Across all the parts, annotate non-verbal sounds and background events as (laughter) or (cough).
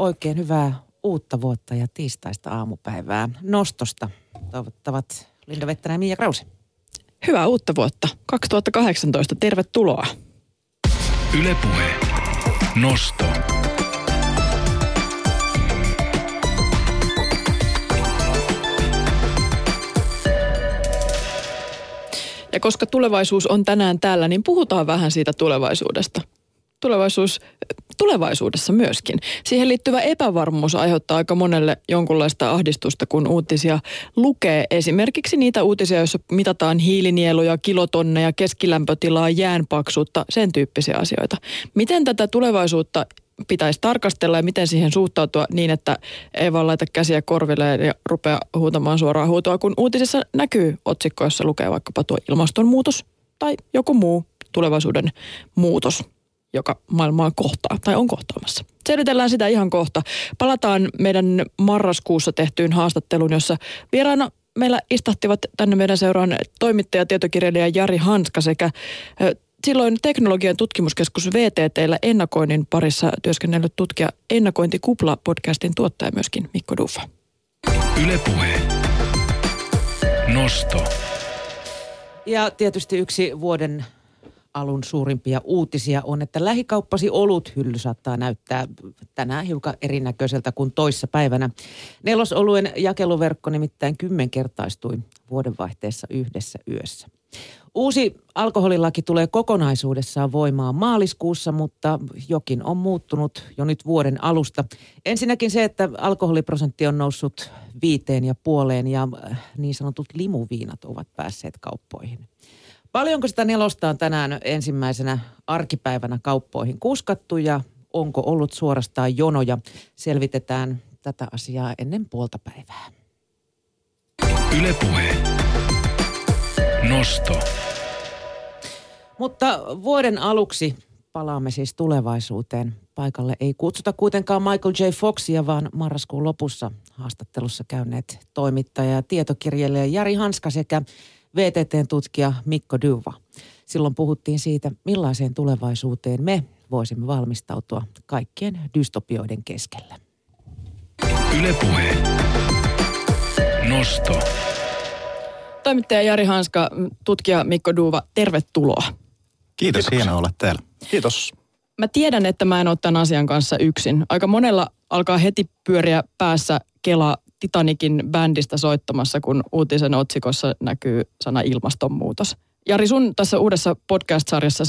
oikein hyvää uutta vuotta ja tiistaista aamupäivää nostosta. Toivottavat Linda Vettänä ja Mia Krause. Hyvää uutta vuotta 2018. Tervetuloa. Ylepuhe. Nosto. Ja koska tulevaisuus on tänään täällä, niin puhutaan vähän siitä tulevaisuudesta. Tulevaisuus, tulevaisuudessa myöskin. Siihen liittyvä epävarmuus aiheuttaa aika monelle jonkunlaista ahdistusta, kun uutisia lukee. Esimerkiksi niitä uutisia, joissa mitataan hiilinieluja, kilotonneja, keskilämpötilaa, jäänpaksuutta, sen tyyppisiä asioita. Miten tätä tulevaisuutta pitäisi tarkastella ja miten siihen suhtautua niin, että ei vaan laita käsiä korville ja rupea huutamaan suoraan huutoa, kun uutisissa näkyy otsikko, jossa lukee vaikkapa tuo ilmastonmuutos tai joku muu tulevaisuuden muutos joka maailmaa kohtaa tai on kohtaamassa. Selvitellään sitä ihan kohta. Palataan meidän marraskuussa tehtyyn haastatteluun, jossa vieraana meillä istahtivat tänne meidän seuraan toimittaja, tietokirjailija Jari Hanska sekä silloin teknologian tutkimuskeskus VTTllä ennakoinnin parissa työskennellyt tutkija Ennakointikupla podcastin tuottaja myöskin Mikko Duffa. Ylepuhe. Nosto. Ja tietysti yksi vuoden alun suurimpia uutisia on, että lähikauppasi oluthylly saattaa näyttää tänään hiukan erinäköiseltä kuin toissa päivänä. Nelosoluen jakeluverkko nimittäin kymmenkertaistui vuodenvaihteessa yhdessä yössä. Uusi alkoholilaki tulee kokonaisuudessaan voimaan maaliskuussa, mutta jokin on muuttunut jo nyt vuoden alusta. Ensinnäkin se, että alkoholiprosentti on noussut viiteen ja puoleen ja äh, niin sanotut limuviinat ovat päässeet kauppoihin. Paljonko sitä nelosta on tänään ensimmäisenä arkipäivänä kauppoihin kuskattu ja onko ollut suorastaan jonoja? Selvitetään tätä asiaa ennen puolta päivää. Ylepuhe. Nosto. Mutta vuoden aluksi palaamme siis tulevaisuuteen. Paikalle ei kutsuta kuitenkaan Michael J. Foxia, vaan marraskuun lopussa haastattelussa käyneet toimittaja ja tietokirjailija Jari Hanska sekä VTTn tutkija Mikko Duva. Silloin puhuttiin siitä, millaiseen tulevaisuuteen me voisimme valmistautua kaikkien dystopioiden keskellä. Ylepuhe. Nosto. Toimittaja Jari Hanska, tutkija Mikko Duva, tervetuloa. Kiitos, Kiitos. hienoa olla täällä. Kiitos. Mä tiedän, että mä en ole tämän asian kanssa yksin. Aika monella alkaa heti pyöriä päässä Kela Titanikin bändistä soittamassa, kun uutisen otsikossa näkyy sana ilmastonmuutos. Jari, sun tässä uudessa podcast-sarjassa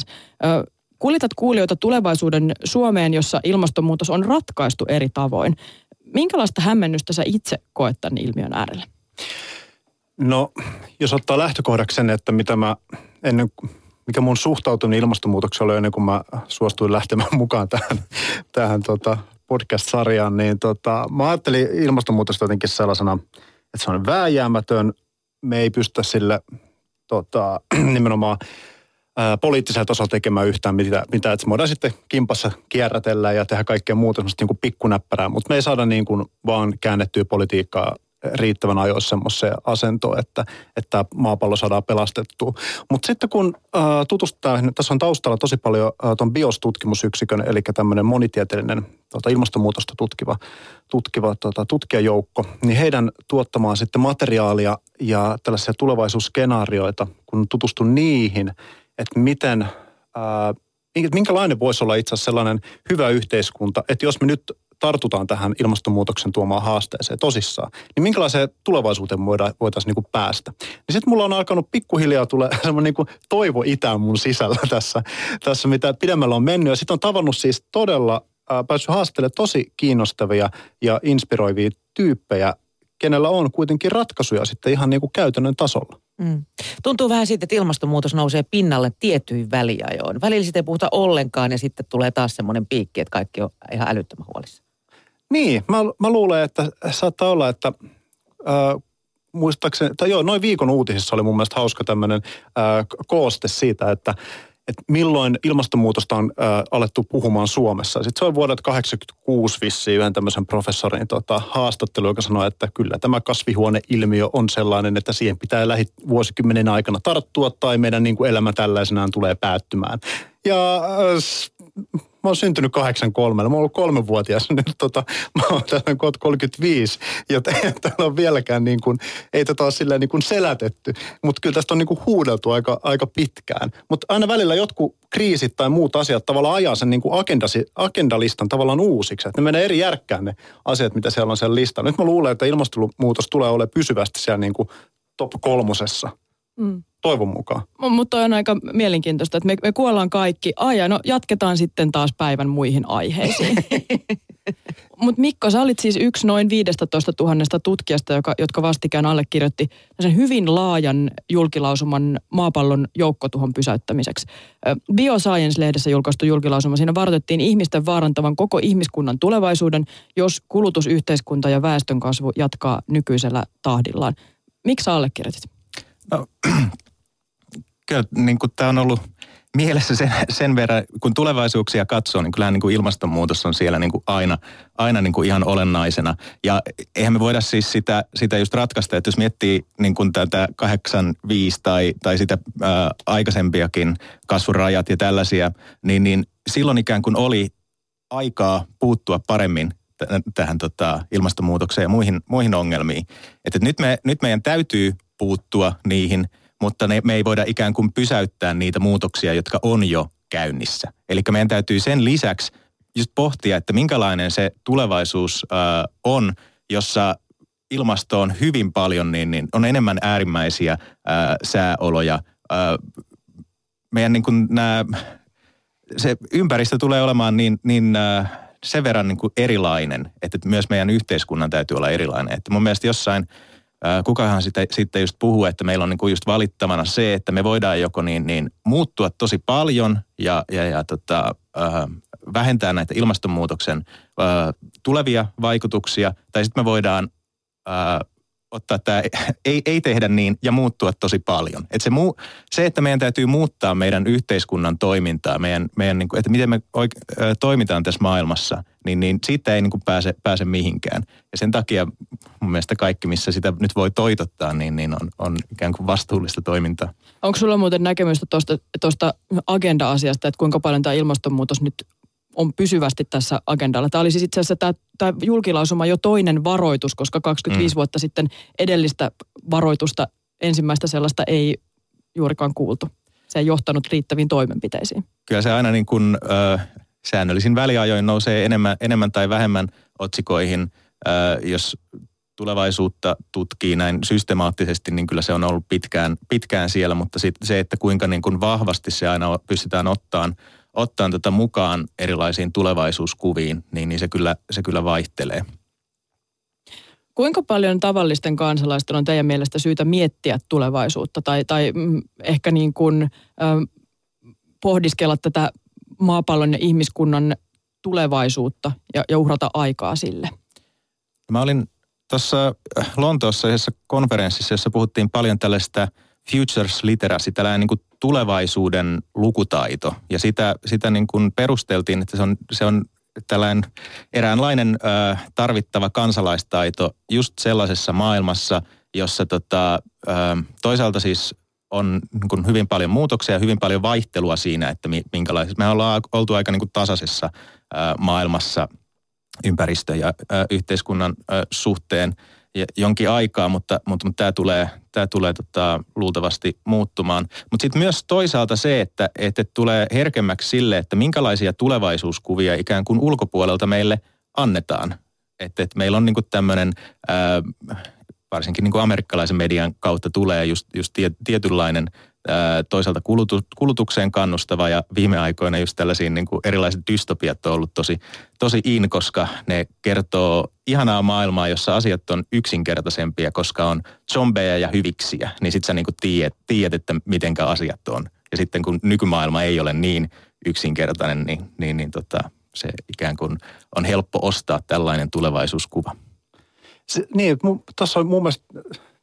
kuljetat kuulijoita tulevaisuuden Suomeen, jossa ilmastonmuutos on ratkaistu eri tavoin. Minkälaista hämmennystä sä itse koet tämän ilmiön äärellä? No, jos ottaa lähtökohdaksi sen, että mitä mä ennen, mikä mun suhtautuminen ilmastonmuutokseen oli ennen kuin mä suostuin lähtemään (laughs) mukaan tähän, tähän tota, podcast-sarjaan, niin tota, mä ajattelin ilmastonmuutosta jotenkin sellaisena, että se on vääjäämätön. Me ei pystytä sille tota, (clears throat) nimenomaan poliittisella tasolla tekemään yhtään mitä, mitä että me voidaan sitten kimpassa kierrätellä ja tehdä kaikkea muuta semmoista niin pikkunäppärää, mutta me ei saada niin kuin vaan käännettyä politiikkaa riittävän ajoissa semmoiseen asentoon, että, että maapallo saadaan pelastettua. Mutta sitten kun äh, tutustutaan, tässä on taustalla tosi paljon äh, tuon BIOS-tutkimusyksikön, eli tämmöinen monitieteellinen tota, ilmastonmuutosta tutkiva, tutkiva tota, tutkijajoukko, niin heidän tuottamaan sitten materiaalia ja tällaisia tulevaisuusskenaarioita, kun tutustun niihin, että miten... Äh, minkälainen voisi olla itse asiassa sellainen hyvä yhteiskunta, että jos me nyt tartutaan tähän ilmastonmuutoksen tuomaan haasteeseen tosissaan, niin minkälaiseen tulevaisuuteen me voitaisiin niin päästä. Niin sitten mulla on alkanut pikkuhiljaa tulee (laughs) semmoinen niin toivo itään mun sisällä tässä, tässä, mitä pidemmällä on mennyt. Ja sitten on tavannut siis todella, äh, päässyt haastelemaan tosi kiinnostavia ja inspiroivia tyyppejä, kenellä on kuitenkin ratkaisuja sitten ihan niin kuin käytännön tasolla. Mm. Tuntuu vähän siitä, että ilmastonmuutos nousee pinnalle tiettyihin väliajoin. Välillä sitä ei puhuta ollenkaan ja sitten tulee taas semmoinen piikki, että kaikki on ihan älyttömän huolissa. Niin, mä, mä luulen, että saattaa olla, että äh, muistaakseni, tai joo, noin viikon uutisissa oli mun mielestä hauska tämmöinen kooste siitä, että että milloin ilmastonmuutosta on äh, alettu puhumaan Suomessa. Sitten se on vuodelta 1986 vissiin yhden tämmöisen professorin tota, haastattelu, joka sanoi, että kyllä tämä kasvihuoneilmiö on sellainen, että siihen pitää lähi vuosikymmenen aikana tarttua tai meidän niin kuin elämä tällaisenaan tulee päättymään. Ja äh, mä oon syntynyt 83, mä oon ollut kolmenvuotias, (laughs) nyt tota, mä oon kohta 35, joten (laughs) täällä on vieläkään niin kuin, ei tätä ole silleen niin kuin selätetty, mutta kyllä tästä on niin kuin huudeltu aika, aika pitkään. Mutta aina välillä jotkut kriisit tai muut asiat tavallaan ajaa sen niin kuin agendasi, agendalistan tavallaan uusiksi, että ne menee eri järkkään ne asiat, mitä siellä on siellä listalla. Nyt mä luulen, että ilmastonmuutos tulee olemaan pysyvästi siellä niin kuin top kolmosessa. Mm. Toivon mukaan. Mutta on aika mielenkiintoista, että me, me kuollaan kaikki. Ai no jatketaan sitten taas päivän muihin aiheisiin. (laughs) Mutta Mikko, sä olit siis yksi noin 15 000 tutkijasta, joka, jotka vastikään allekirjoitti sen hyvin laajan julkilausuman maapallon joukkotuhon pysäyttämiseksi. Bioscience-lehdessä julkaistu julkilausuma, siinä varoitettiin ihmisten vaarantavan koko ihmiskunnan tulevaisuuden, jos kulutusyhteiskunta ja väestönkasvu jatkaa nykyisellä tahdillaan. Miksi sä allekirjoitit? No, (clears throat) kyllä niin kuin tämä on ollut mielessä sen, sen verran, kun tulevaisuuksia katsoo, niin kyllähän niin kuin ilmastonmuutos on siellä niin kuin aina, aina niin kuin ihan olennaisena. Ja eihän me voida siis sitä, sitä just ratkaista, että jos miettii niin kuin tätä 85 tai, tai sitä ää, aikaisempiakin kasvurajat ja tällaisia, niin, niin silloin ikään kuin oli aikaa puuttua paremmin tähän tota, ilmastonmuutokseen ja muihin, muihin ongelmiin. Että nyt, me, nyt meidän täytyy puuttua niihin, mutta ne, me ei voida ikään kuin pysäyttää niitä muutoksia, jotka on jo käynnissä. Eli meidän täytyy sen lisäksi just pohtia, että minkälainen se tulevaisuus äh, on, jossa ilmasto on hyvin paljon, niin, niin on enemmän äärimmäisiä äh, sääoloja. Äh, meidän niin kuin nämä, se ympäristö tulee olemaan niin, niin äh, sen verran niin kuin erilainen, että myös meidän yhteiskunnan täytyy olla erilainen. Että mun mielestä jossain – kukahan sitä, sitten just puhuu, että meillä on niin kuin just valittavana se, että me voidaan joko niin, niin muuttua tosi paljon ja, ja, ja tota, äh, vähentää näitä ilmastonmuutoksen äh, tulevia vaikutuksia, tai sitten me voidaan äh, ottaa tämä, ei, ei tehdä niin ja muuttua tosi paljon. Et se, muu, se, että meidän täytyy muuttaa meidän yhteiskunnan toimintaa, meidän, meidän niin kuin, että miten me oike, toimitaan tässä maailmassa, niin, niin siitä ei niin kuin pääse, pääse mihinkään. Ja sen takia mun mielestä kaikki, missä sitä nyt voi toitottaa, niin, niin on, on ikään kuin vastuullista toimintaa. Onko sulla muuten näkemystä tuosta agenda-asiasta, että kuinka paljon tämä ilmastonmuutos nyt on pysyvästi tässä agendalla. Tämä oli siis itse asiassa tämä, tämä julkilausuma jo toinen varoitus, koska 25 mm. vuotta sitten edellistä varoitusta, ensimmäistä sellaista ei juurikaan kuultu. Se ei johtanut riittäviin toimenpiteisiin. Kyllä se aina niin kuin, äh, säännöllisin väliajoin nousee enemmän, enemmän tai vähemmän otsikoihin. Äh, jos tulevaisuutta tutkii näin systemaattisesti, niin kyllä se on ollut pitkään, pitkään siellä, mutta sit se, että kuinka niin kuin vahvasti se aina pystytään ottamaan – ottaa tätä mukaan erilaisiin tulevaisuuskuviin, niin, niin se, kyllä, se kyllä vaihtelee. Kuinka paljon tavallisten kansalaisten on teidän mielestä syytä miettiä tulevaisuutta tai, tai mm, ehkä niin kuin, äh, pohdiskella tätä maapallon ja ihmiskunnan tulevaisuutta ja, ja uhrata aikaa sille? Mä olin tuossa Lontoossa yhdessä konferenssissa, jossa puhuttiin paljon tällaista – futures literacy, tällainen niin kuin tulevaisuuden lukutaito. Ja sitä, sitä niin kuin perusteltiin, että se on, se on tällainen eräänlainen ö, tarvittava kansalaistaito just sellaisessa maailmassa, jossa tota, ö, toisaalta siis on niin hyvin paljon muutoksia ja hyvin paljon vaihtelua siinä, että minkälaisessa. Me ollaan oltu aika niin kuin tasaisessa ö, maailmassa ympäristö- ja ö, yhteiskunnan ö, suhteen – jonkin aikaa, mutta, mutta, mutta tämä tulee, tämä tulee tota, luultavasti muuttumaan. Mutta sitten myös toisaalta se, että, että tulee herkemmäksi sille, että minkälaisia tulevaisuuskuvia ikään kuin ulkopuolelta meille annetaan. Että, että meillä on niin tämmöinen, varsinkin niin amerikkalaisen median kautta tulee just, just tietynlainen toisaalta kulutu, kulutukseen kannustava ja viime aikoina just tällaisiin niin kuin erilaiset dystopiat on ollut tosi, tosi in, koska ne kertoo ihanaa maailmaa, jossa asiat on yksinkertaisempia, koska on zombeja ja hyviksiä, niin sit sä niin kuin tiedät, tiedät, että mitenkä asiat on. Ja sitten kun nykymaailma ei ole niin yksinkertainen, niin, niin, niin tota, se ikään kuin on helppo ostaa tällainen tulevaisuuskuva. Se, niin, tuossa on mun mielestä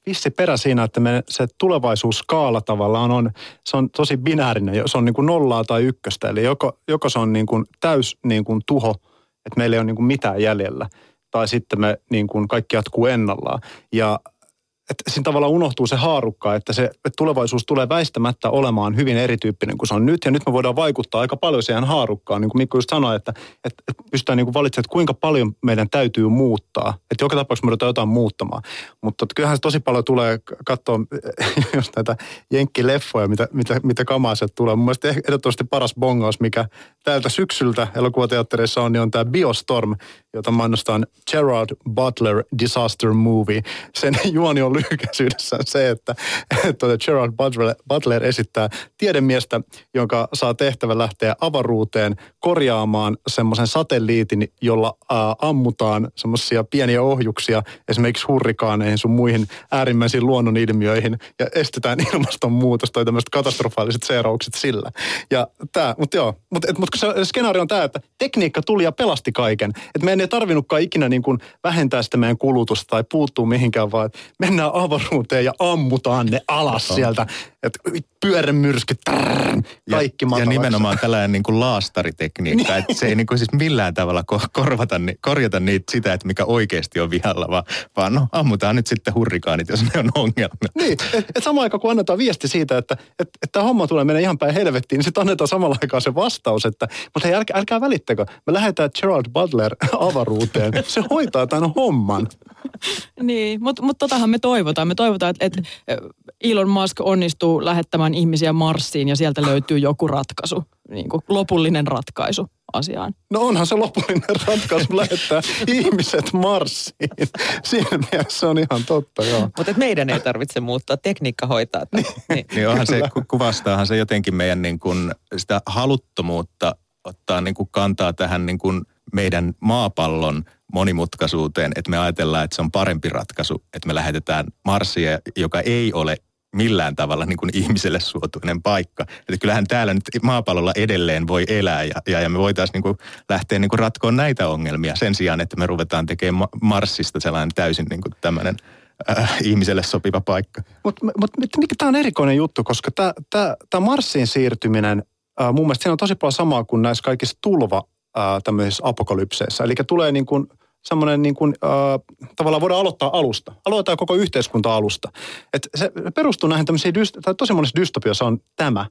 vissi perä siinä, että me, se tulevaisuuskaala tavallaan on, se on tosi binäärinen. Se on niin kuin nollaa tai ykköstä. Eli joko, joko se on niin kuin täys niin kuin tuho, että meillä ei ole niin kuin mitään jäljellä, tai sitten me niin kuin kaikki jatkuu ennallaan. Ja että siinä tavallaan unohtuu se haarukka, että se että tulevaisuus tulee väistämättä olemaan hyvin erityyppinen kuin se on nyt. Ja nyt me voidaan vaikuttaa aika paljon siihen haarukkaan. Niin kuin Mikko just sanoi, että, että pystytään niin kuin valitsemaan, että kuinka paljon meidän täytyy muuttaa. Että joka tapauksessa me joudutaan jotain muuttamaan. Mutta kyllähän se tosi paljon tulee katsoa (laughs) just näitä jenkkileffoja, mitä, mitä, mitä kamaa tulee. Mun mielestä ehdottomasti paras bongaus, mikä täältä syksyltä elokuvateattereissa on, niin on tämä Biostorm, jota mainostaan Gerard Butler Disaster Movie. Sen (laughs) juoni on lyhykäisyydessään se, että, että Gerard Butler, Butler esittää tiedemiestä, jonka saa tehtävä lähteä avaruuteen korjaamaan semmoisen satelliitin, jolla ää, ammutaan semmoisia pieniä ohjuksia esimerkiksi hurrikaaneihin sun muihin äärimmäisiin luonnonilmiöihin ja estetään (laughs) ilmastonmuutosta tai tämmöiset katastrofaaliset seuraukset sillä. Ja tää, mutta joo, mutta mut, se skenaario on tämä, että tekniikka tuli ja pelasti kaiken. Että meidän ei tarvinnutkaan ikinä niin kuin vähentää sitä meidän kulutusta tai puuttuu mihinkään, vaan mennään avaruuteen ja ammutaan ne alas sieltä. Trrr, kaikki ja, ja nimenomaan tällainen niin kuin laastaritekniikka, että se ei niin kuin siis millään tavalla ko- korvata, korjata niitä sitä, että mikä oikeasti on vihalla, vaan, vaan no ammutaan nyt sitten hurrikaanit, jos ne on ongelmia. Niin, että et samaan aikaan kun annetaan viesti siitä, että et, et tämä homma tulee meidän ihan päin helvettiin, niin sitten annetaan samalla aikaan se vastaus, että mutta hei, älkää, älkää välittäkö, me lähdetään Gerald Butler avaruuteen, se hoitaa tämän homman. Niin, mutta mut totahan me toivotaan. Me toivotaan, että et Elon Musk onnistuu lähettämään ihmisiä Marsiin ja sieltä löytyy joku ratkaisu, niin kuin lopullinen ratkaisu asiaan. No onhan se lopullinen ratkaisu lähettää ihmiset Marsiin. Siinä mielessä se on ihan totta, joo. Mutta meidän ei tarvitse muuttaa, tekniikka hoitaa. tämän. Niin. Niin onhan se, ku- kuvastaahan se jotenkin meidän niin kuin sitä haluttomuutta ottaa niin kuin kantaa tähän niin kuin meidän maapallon monimutkaisuuteen, että me ajatellaan, että se on parempi ratkaisu, että me lähetetään Marsia, joka ei ole millään tavalla niin kuin ihmiselle suotuinen paikka. Että kyllähän täällä nyt maapallolla edelleen voi elää ja, ja, ja me voitaisiin niin kuin lähteä niin kuin ratkoon näitä ongelmia sen sijaan, että me ruvetaan tekemään Ma- Marsista sellainen täysin niin kuin tämmöinen äh, ihmiselle sopiva paikka. Mutta mut, mut, mikä tämä on erikoinen juttu, koska tämä Marsiin siirtyminen, ää, mun mielestä siinä on tosi paljon samaa kuin näissä kaikissa tulva ää, tämmöisissä apokalypseissa. Eli tulee niin kuin semmoinen niin kuin, äh, tavallaan voidaan aloittaa alusta. Aloitetaan koko yhteiskunta alusta. Et se perustuu näihin tämmöisiin, dyst- tai tosi monessa dystopiassa on tämä.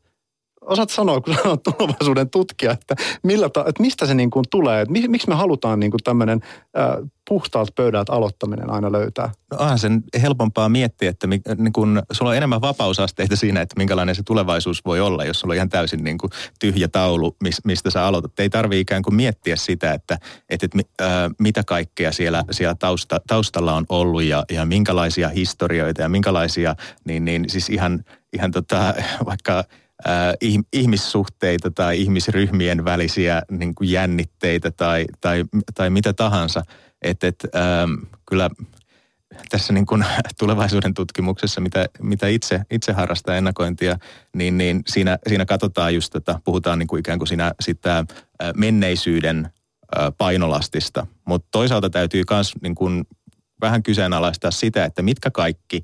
Osaat sanoa, kun (laughs) sanot tulevaisuuden tutkija, että, millä ta- että mistä se niin kuin tulee, että mi- miksi me halutaan niin kuin tämmöinen äh, puhtaalta pöydältä aloittaminen aina löytää. No onhan sen helpompaa miettiä, että mi, niin kun, sulla on enemmän vapausasteita siinä, että minkälainen se tulevaisuus voi olla, jos sulla on ihan täysin niin kuin tyhjä taulu, mis, mistä sä aloitat. Ei tarvii ikään kuin miettiä sitä, että, että, että äh, mitä kaikkea siellä, siellä tausta, taustalla on ollut ja, ja minkälaisia historioita ja minkälaisia, niin, niin siis ihan, ihan tota, (laughs) vaikka äh, ih- ihmissuhteita tai ihmisryhmien välisiä niin kuin jännitteitä tai, tai, tai mitä tahansa. Että et, ähm, kyllä tässä niin kuin tulevaisuuden tutkimuksessa, mitä, mitä itse, itse harrastaa ennakointia, niin, niin siinä, siinä katsotaan just tätä, puhutaan niin kuin ikään kuin siinä sitä äh, menneisyyden äh, painolastista. Mutta toisaalta täytyy myös niin kuin vähän kyseenalaistaa sitä, että mitkä kaikki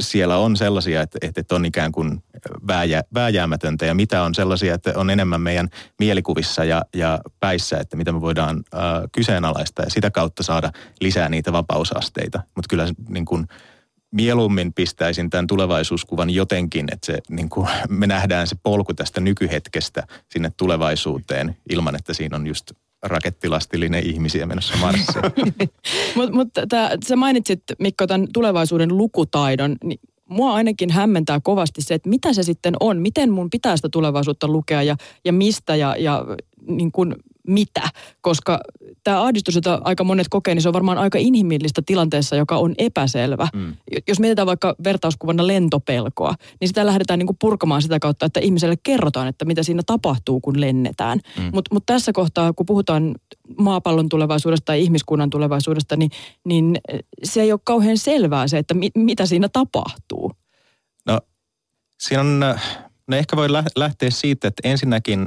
siellä on sellaisia, että, että on ikään kuin vääjä, vääjäämätöntä ja mitä on sellaisia, että on enemmän meidän mielikuvissa ja, ja päissä, että mitä me voidaan ö, kyseenalaistaa ja sitä kautta saada lisää niitä vapausasteita. Mutta kyllä niin kuin, mieluummin pistäisin tämän tulevaisuuskuvan jotenkin, että se, niin kuin, me nähdään se polku tästä nykyhetkestä sinne tulevaisuuteen ilman, että siinä on just rakettilastillinen ihmisiä menossa Marsiin. Mutta (laughs) mut, sä mainitsit Mikko tämän tulevaisuuden lukutaidon, niin mua ainakin hämmentää kovasti se, että mitä se sitten on, miten mun pitää sitä tulevaisuutta lukea ja, ja mistä ja, ja niin kuin mitä, koska tämä ahdistus, jota aika monet kokee, niin se on varmaan aika inhimillistä tilanteessa, joka on epäselvä. Mm. Jos mietitään vaikka vertauskuvana lentopelkoa, niin sitä lähdetään niin kuin purkamaan sitä kautta, että ihmiselle kerrotaan, että mitä siinä tapahtuu, kun lennetään. Mm. Mutta mut tässä kohtaa, kun puhutaan maapallon tulevaisuudesta tai ihmiskunnan tulevaisuudesta, niin, niin se ei ole kauhean selvää se, että mi, mitä siinä tapahtuu. No siinä on, no ehkä voi lä- lähteä siitä, että ensinnäkin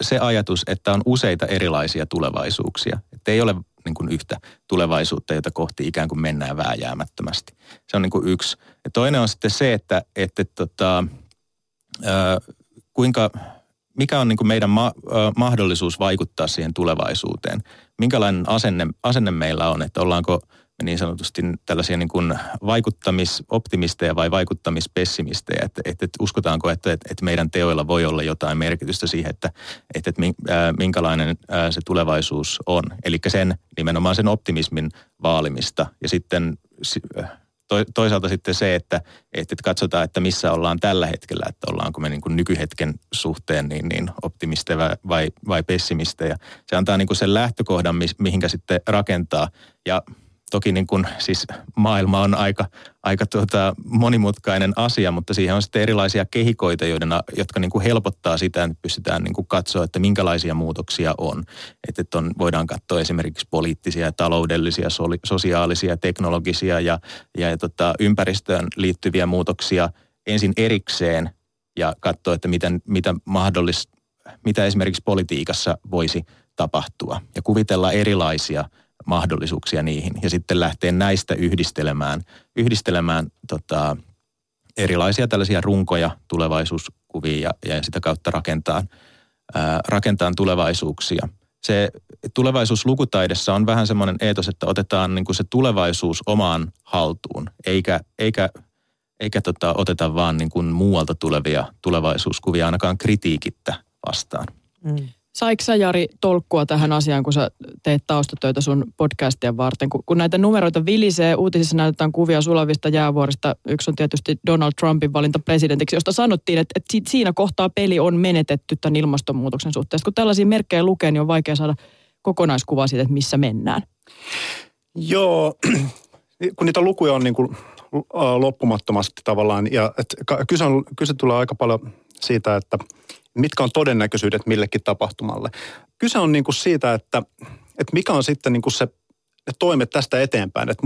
se ajatus, että on useita erilaisia tulevaisuuksia. Että ei ole niin kuin yhtä tulevaisuutta, jota kohti ikään kuin mennään vääjäämättömästi. Se on niin kuin yksi. Ja toinen on sitten se, että, että tota, ö, kuinka, mikä on niin kuin meidän ma- ö, mahdollisuus vaikuttaa siihen tulevaisuuteen. Minkälainen asenne, asenne meillä on, että ollaanko niin sanotusti tällaisia niin kuin vaikuttamisoptimisteja vai vaikuttamispessimistejä, että, että, että uskotaanko, että, että meidän teoilla voi olla jotain merkitystä siihen, että, että, että minkälainen se tulevaisuus on. Eli sen nimenomaan sen optimismin vaalimista ja sitten toisaalta sitten se, että, että katsotaan, että missä ollaan tällä hetkellä, että ollaanko me niin kuin nykyhetken suhteen niin, niin optimisteja vai, vai pessimisteja. Se antaa niin kuin sen lähtökohdan, mihinkä sitten rakentaa. Ja toki niin kuin, siis maailma on aika, aika tuota monimutkainen asia, mutta siihen on sitten erilaisia kehikoita, joiden, jotka niin kuin helpottaa sitä, että pystytään niin kuin katsoa, että minkälaisia muutoksia on. Että, että on, voidaan katsoa esimerkiksi poliittisia, taloudellisia, sosiaalisia, teknologisia ja, ja, ja tota, ympäristöön liittyviä muutoksia ensin erikseen ja katsoa, että miten, mitä, mahdollis, mitä esimerkiksi politiikassa voisi tapahtua ja kuvitella erilaisia – mahdollisuuksia niihin ja sitten lähteä näistä yhdistelemään, yhdistelemään tota, erilaisia tällaisia runkoja, tulevaisuuskuvia ja, ja sitä kautta rakentaa, ää, rakentaa tulevaisuuksia. Se tulevaisuuslukutaidessa on vähän semmoinen eetos, että otetaan niin kuin se tulevaisuus omaan haltuun, eikä, eikä, eikä tota, oteta vaan niin kuin muualta tulevia tulevaisuuskuvia ainakaan kritiikittä vastaan. Mm. Saiko sä Jari tolkkua tähän asiaan, kun sä teet taustatöitä sun podcastia varten? Kun, kun näitä numeroita vilisee, uutisissa näytetään kuvia sulavista jäävuorista. Yksi on tietysti Donald Trumpin valinta presidentiksi, josta sanottiin, että, että siinä kohtaa peli on menetetty tämän ilmastonmuutoksen suhteen. Kun tällaisia merkkejä lukee, niin on vaikea saada kokonaiskuvaa siitä, että missä mennään. Joo, (clears throat) kun niitä lukuja on niin kuin loppumattomasti tavallaan, ja kyse, on, kyse tulee aika paljon siitä, että – mitkä on todennäköisyydet millekin tapahtumalle. Kyse on niin kuin siitä, että, että mikä on sitten niin kuin se ne toimet tästä eteenpäin. Et,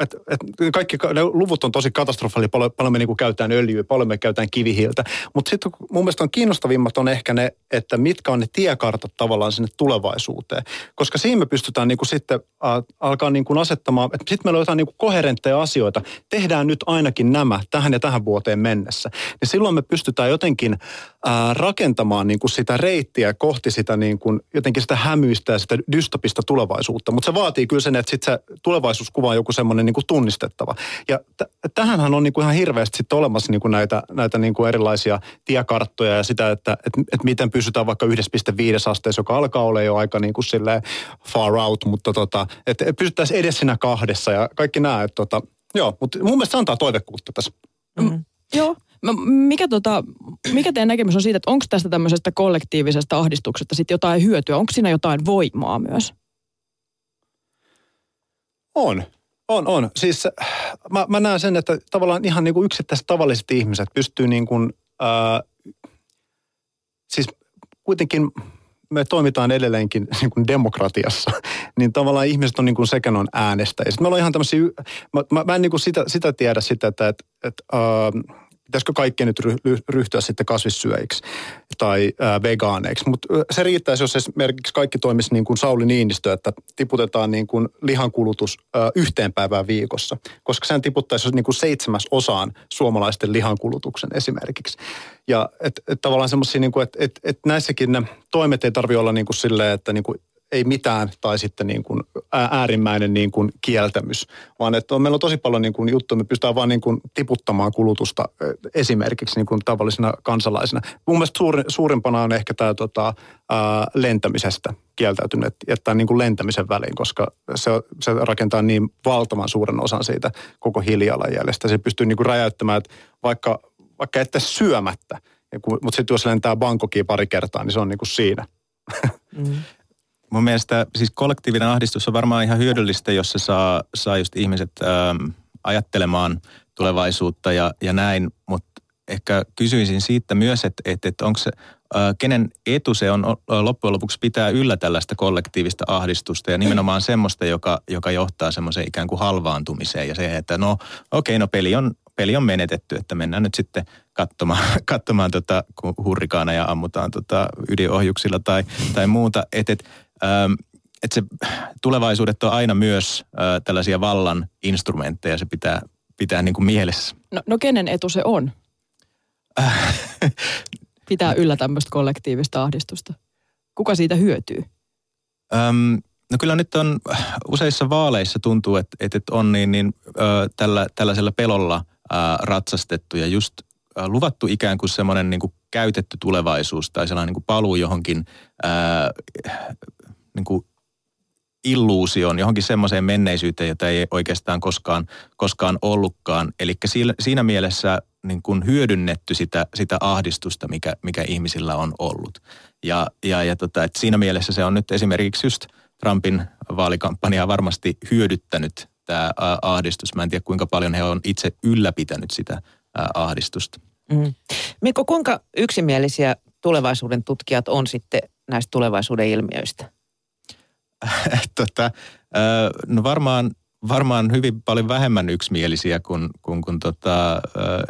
et, et kaikki ne luvut on tosi katastrofaalisia, paljon, paljon me niin käytetään öljyä, paljon me käytetään kivihiiltä. Mutta sitten mun mielestä on kiinnostavimmat on ehkä ne, että mitkä on ne tiekartat tavallaan sinne tulevaisuuteen. Koska siinä me pystytään niin kuin sitten äh, alkaa niin kuin asettamaan, että sitten meillä on jotain niin kuin koherentteja asioita. Tehdään nyt ainakin nämä tähän ja tähän vuoteen mennessä. Niin silloin me pystytään jotenkin äh, rakentamaan niin kuin sitä reittiä kohti sitä niin kuin, jotenkin sitä hämyistä ja sitä dystopista tulevaisuutta. Mutta se vaatii kyllä sen, sitten se tulevaisuuskuva on joku semmoinen niin kuin tunnistettava. Ja t- tähänhän on niin kuin ihan hirveästi sitten olemassa niin kuin näitä, näitä niin kuin erilaisia tiekarttoja ja sitä, että et, et miten pysytään vaikka 1,5 asteessa, joka alkaa olla jo aika niin kuin far out, mutta tota, että et pysyttäisiin edes siinä kahdessa ja kaikki nämä, että tota, joo, mutta mun mielestä se antaa toivekuutta tässä. Mm-hmm. Joo, mikä, tota, mikä teidän näkemys on siitä, että onko tästä tämmöisestä kollektiivisesta ahdistuksesta sitten jotain hyötyä? Onko siinä jotain voimaa myös? On. On, on. Siis mä, mä näen sen, että tavallaan ihan niin kuin yksittäiset tavalliset ihmiset pystyy niin kuin, ää, siis kuitenkin me toimitaan edelleenkin (laughs) niin kuin demokratiassa, (laughs) niin tavallaan ihmiset on niin kuin sekä on äänestäjiä. Sitten me ollaan ihan tämmöisiä, mä, mä, mä en niin kuin sitä, sitä tiedä sitä, että, että, että ää, pitäisikö kaikkien nyt ryhtyä sitten kasvissyöjiksi tai vegaaneiksi. Mutta se riittäisi, jos esimerkiksi kaikki toimisi niin kuin Sauli Niinistö, että tiputetaan niin kuin lihankulutus yhteen päivään viikossa, koska sen tiputtaisi niin kuin seitsemäs osaan suomalaisten lihankulutuksen esimerkiksi. Ja et, et tavallaan semmoisia, niin että et, et näissäkin ne toimet ei tarvitse olla niin kuin silleen, että niin kuin ei mitään tai sitten niin kuin äärimmäinen niin kuin kieltämys, vaan että on, meillä on tosi paljon niin kuin juttuja, me pystytään vaan niin kuin tiputtamaan kulutusta esimerkiksi niin kuin tavallisena kansalaisena. Mun mielestä suuri, suurimpana on ehkä tämä tota, ää, lentämisestä kieltäytynyt, jättää niin kuin lentämisen väliin, koska se, se rakentaa niin valtavan suuren osan siitä koko hiilijalanjäljestä. Se pystyy niin kuin räjäyttämään, että vaikka, vaikka ette syömättä, mutta sitten jos lentää Bangkokiin pari kertaa, niin se on niin kuin siinä. Mm. Mun mielestä siis kollektiivinen ahdistus on varmaan ihan hyödyllistä, jos se saa, saa just ihmiset ähm, ajattelemaan tulevaisuutta ja, ja näin, mutta ehkä kysyisin siitä myös, että, että, että onko se, äh, kenen etu se on loppujen lopuksi pitää yllä tällaista kollektiivista ahdistusta ja nimenomaan semmoista, joka, joka johtaa semmoiseen ikään kuin halvaantumiseen ja se, että no okei, okay, no peli on, peli on menetetty, että mennään nyt sitten katsomaan, (laughs) katsomaan tota, kun hurrikaana ja ammutaan tota ydinohjuksilla tai, tai muuta. Että et, että se tulevaisuudet on aina myös tällaisia vallan instrumentteja, se pitää pitää niin kuin mielessä. No, no kenen etu se on? (laughs) pitää yllä tämmöistä kollektiivista ahdistusta. Kuka siitä hyötyy? Öm, No kyllä nyt on useissa vaaleissa tuntuu, että, että on niin, niin ö, tällä, tällaisella pelolla ö, ratsastettu ja just luvattu ikään kuin semmoinen niin kuin käytetty tulevaisuus tai sellainen niin kuin paluu johonkin ö, niin kuin illuusioon, johonkin semmoiseen menneisyyteen, jota ei oikeastaan koskaan, koskaan ollutkaan. Eli siinä mielessä niin kuin hyödynnetty sitä, sitä ahdistusta, mikä, mikä ihmisillä on ollut. Ja, ja, ja tota, että siinä mielessä se on nyt esimerkiksi just Trumpin vaalikampanjaa varmasti hyödyttänyt tämä ahdistus. Mä en tiedä kuinka paljon he on itse ylläpitänyt sitä ahdistusta. Mm. Mikko, kuinka yksimielisiä tulevaisuuden tutkijat on sitten näistä tulevaisuuden ilmiöistä? (laughs) tota, no varmaan, varmaan hyvin paljon vähemmän yksimielisiä kuin, kuin, kuin tota,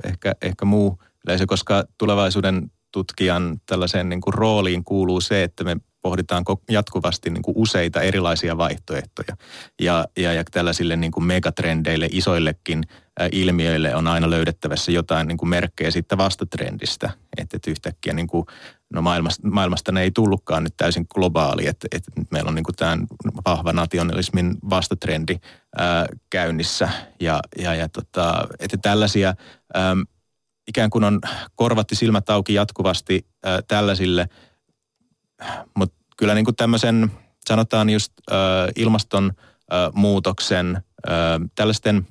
ehkä, ehkä muu yleisö, koska tulevaisuuden tutkijan tällaiseen niin kuin rooliin kuuluu se, että me pohditaan jatkuvasti niin kuin useita erilaisia vaihtoehtoja. Ja, ja, ja tällaisille niin kuin megatrendeille, isoillekin ilmiöille on aina löydettävissä jotain niin kuin merkkejä sitten vastatrendistä. Että, että yhtäkkiä niin kuin, no maailmasta, maailmasta ne ei tullutkaan nyt täysin globaali, että, että nyt meillä on niin kuin tämän vahva nationalismin vastatrendi ää, käynnissä. Ja, ja, ja tota, että tällaisia ää, ikään kuin on korvatti silmät auki jatkuvasti ää, tällaisille, mutta kyllä niin kuin tämmöisen sanotaan just ää, ilmastonmuutoksen, ää, tällaisten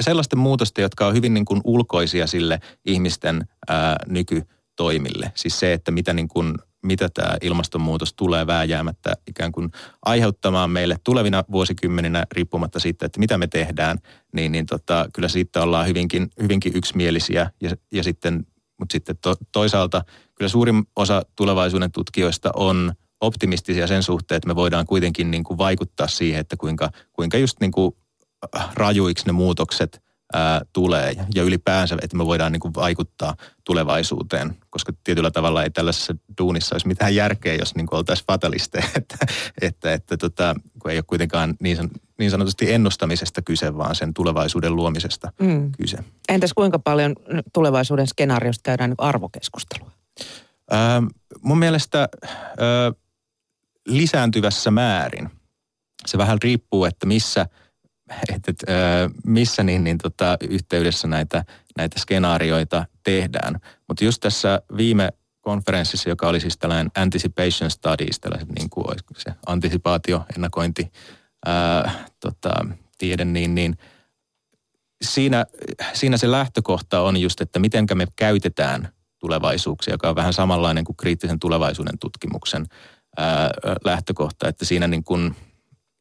sellaisten muutosten, jotka on hyvin niin kuin ulkoisia sille ihmisten ää, nykytoimille. Siis se, että mitä, niin kuin, mitä tämä ilmastonmuutos tulee vääjäämättä ikään kuin aiheuttamaan meille tulevina vuosikymmeninä riippumatta siitä, että mitä me tehdään, niin, niin tota, kyllä siitä ollaan hyvinkin, hyvinkin yksimielisiä ja, ja sitten, mutta sitten to, toisaalta kyllä suurin osa tulevaisuuden tutkijoista on optimistisia sen suhteen, että me voidaan kuitenkin niin kuin vaikuttaa siihen, että kuinka, kuinka just niin kuin rajuiksi ne muutokset ää, tulee ja ylipäänsä, että me voidaan niin kuin vaikuttaa tulevaisuuteen, koska tietyllä tavalla ei tällaisessa duunissa olisi mitään järkeä, jos niin kuin oltaisiin fatalisteja, (laughs) että, että, että tota, kun ei ole kuitenkaan niin, san, niin sanotusti ennustamisesta kyse, vaan sen tulevaisuuden luomisesta mm. kyse. Entäs kuinka paljon tulevaisuuden skenaariosta käydään arvokeskustelua? Ää, mun mielestä ää, lisääntyvässä määrin. Se vähän riippuu, että missä – että, että missä niin, niin tota, yhteydessä näitä, näitä skenaarioita tehdään. Mutta just tässä viime konferenssissa, joka oli siis tällainen anticipation studies, tällaiset niin kuin se antisipaatio, ennakointi, ää, tota, tiede, niin, niin siinä, siinä se lähtökohta on just, että miten me käytetään tulevaisuuksia, joka on vähän samanlainen kuin kriittisen tulevaisuuden tutkimuksen ää, lähtökohta, että siinä niin kuin –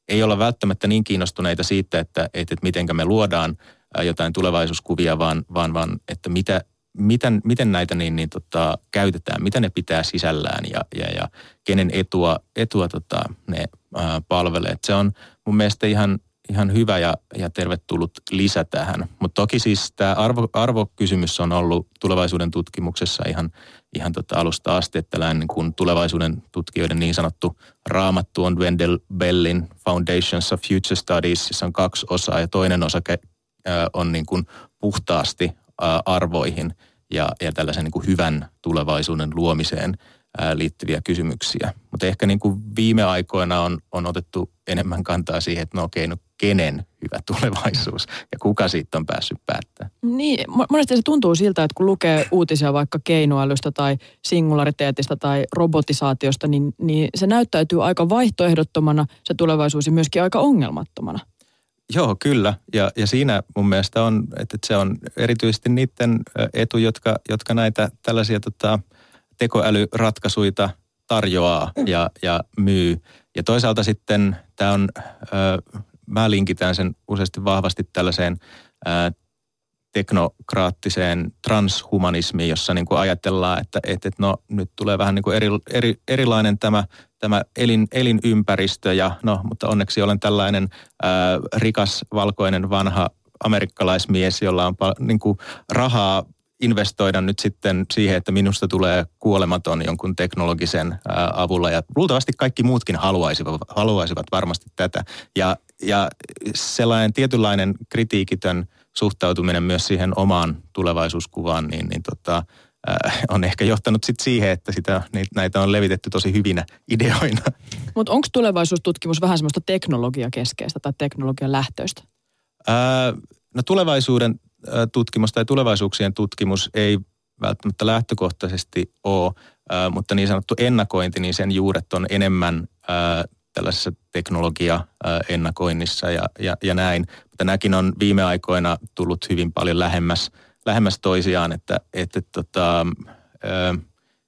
ei olla välttämättä niin kiinnostuneita siitä, että, että, että miten me luodaan jotain tulevaisuuskuvia, vaan, vaan, vaan että mitä, miten, miten näitä niin, niin tota, käytetään, mitä ne pitää sisällään ja, ja, ja kenen etua, etua tota, ne ää, palvelee. se on mun mielestä ihan, ihan hyvä ja, ja tervetullut lisä tähän. Mutta toki siis tämä arvo, arvokysymys on ollut tulevaisuuden tutkimuksessa ihan, ihan tota alusta asti, että niin kuin tulevaisuuden tutkijoiden niin sanottu raamattu on Wendell Bellin Foundations of Future Studies, jossa on kaksi osaa ja toinen osa on niin kuin puhtaasti arvoihin ja, ja tällaisen niin kuin hyvän tulevaisuuden luomiseen liittyviä kysymyksiä. Mutta ehkä niin kuin viime aikoina on, on otettu enemmän kantaa siihen, että no okei, no kenen hyvä tulevaisuus ja kuka siitä on päässyt päättämään. Niin, monesti se tuntuu siltä, että kun lukee uutisia vaikka keinoälystä tai singulariteetista tai robotisaatiosta, niin, niin se näyttäytyy aika vaihtoehdottomana se tulevaisuus ja myöskin aika ongelmattomana. Joo, kyllä. Ja, ja siinä mun mielestä on, että se on erityisesti niiden etu, jotka, jotka näitä tällaisia tota, tekoälyratkaisuja tarjoaa ja, ja myy. Ja toisaalta sitten tämä on, ö, mä linkitän sen useasti vahvasti tällaiseen ö, teknokraattiseen transhumanismiin, jossa niin kuin ajatellaan, että, että, no nyt tulee vähän niin kuin eri, eri, erilainen tämä, tämä elin, elinympäristö ja no, mutta onneksi olen tällainen ää, rikas, valkoinen, vanha amerikkalaismies, jolla on niin kuin rahaa investoida nyt sitten siihen, että minusta tulee kuolematon jonkun teknologisen avulla. Ja luultavasti kaikki muutkin haluaisivat, haluaisivat varmasti tätä. Ja, ja sellainen tietynlainen kritiikitön suhtautuminen myös siihen omaan tulevaisuuskuvaan, niin, niin tota, äh, on ehkä johtanut sit siihen, että sitä, näitä on levitetty tosi hyvinä ideoina. Mutta onko tulevaisuustutkimus vähän semmoista teknologiakeskeistä tai teknologian lähtöistä? Ää, no tulevaisuuden tutkimus tai tulevaisuuksien tutkimus ei välttämättä lähtökohtaisesti ole, ää, mutta niin sanottu ennakointi, niin sen juuret on enemmän ää, tällaisessa teknologia-ennakoinnissa ja, ja, ja näin. Mutta nämäkin on viime aikoina tullut hyvin paljon lähemmäs, lähemmäs toisiaan, että, että tota,